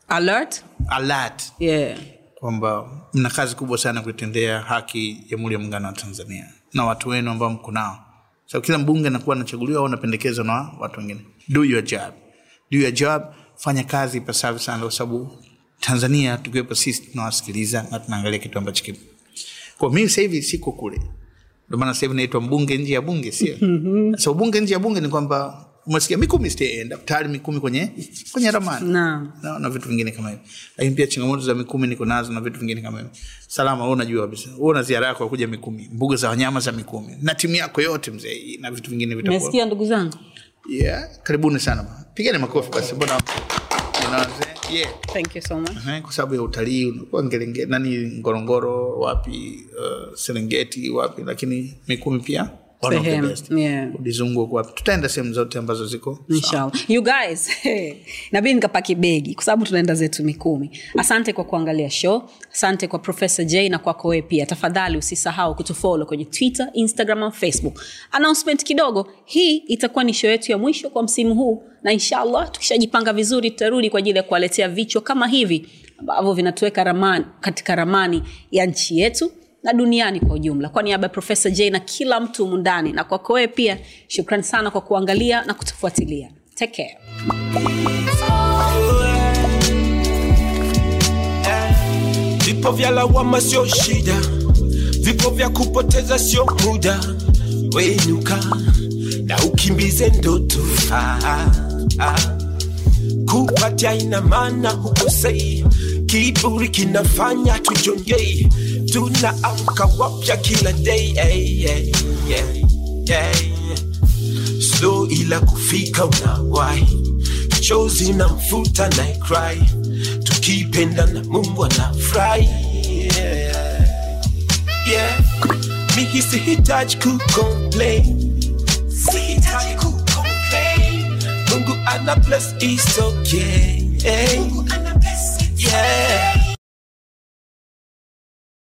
alert? alert. Yeah. Kwamba mna kazi kubwa sana kuitendea haki jamhuri ya muungano wa tanzania. Na watu wenu ambao mko nao. So kila mbunge anakuwa anachaguliwa au anapendekezwa na watu wengine. Do your job. Do your job. Fanya kazi ipasavyo sana kwa sababu tanzania tukiwepo sisi tunawasikiliza na tunaangalia kitu ambacho kipo. Kwa mimi sasa hivi siko kule ndio maana sasa hivi naitwa mbunge nje ya bunge sio? Ubunge nje ya bunge ni kwamba umesikia mikumi sitaenda tayari mikumi kwenye kwenye ramani. Na, na, na vitu vingine kama hivi lakini pia changamoto za mikumi niko nazo na vitu vingine kama hivi salama wewe unajua kabisa. Wewe una ziara yako ya kuja mikumi mbuga za wanyama za mikumi na timu yako yote mzee na vitu vingine vitakuwa. Mesikia ndugu zangu? Yeah karibuni sana pigeni makofi basi mbona you yeah. Thank you so much. Eh, kwa sababu ya utalii unakuwa nani ngorongoro wapi uh, serengeti wapi lakini mikumi pia Sehemu, yeah. udizungu wapi tutaenda sehemu zote ambazo ziko inshallah. You guys [laughs] nabii nikapaki begi kwa sababu tunaenda zetu mikumi. Asante kwa kuangalia show. Asante kwa profesa j na kwako wewe pia. Tafadhali usisahau kutufolo kwenye twitter instagram na facebook. Announcement kidogo hii itakuwa ni show yetu ya mwisho kwa msimu huu na inshallah tukishajipanga vizuri tutarudi kwa ajili ya kuwaletea vichwa kama hivi ambavyo vinatuweka ramani, katika ramani ya nchi yetu na duniani kwa ujumla. Kwa niaba ya profesa j na kila mtu mundani na kwako wewe pia shukrani sana kwa kuangalia na kutufuatilia. Take care. Vipo vya lawama sio shida, vipo vya kupoteza sio muda. Wenuka na ukimbize ndoto. Ah, ah, ah. Kupatia ina maana hukosei, kiburi kinafanya tujongei, tunaamka wapya kila day hey, hey, hey, hey. Slow ila kufika unawahi, chozi na mfuta na cry, tukipenda na Mungu anafurahi yeah. yeah. Mimi sihitaji kucomplain, sihitaji kucomplain. Mungu ana bless is okay. Mungu ana bless yeah.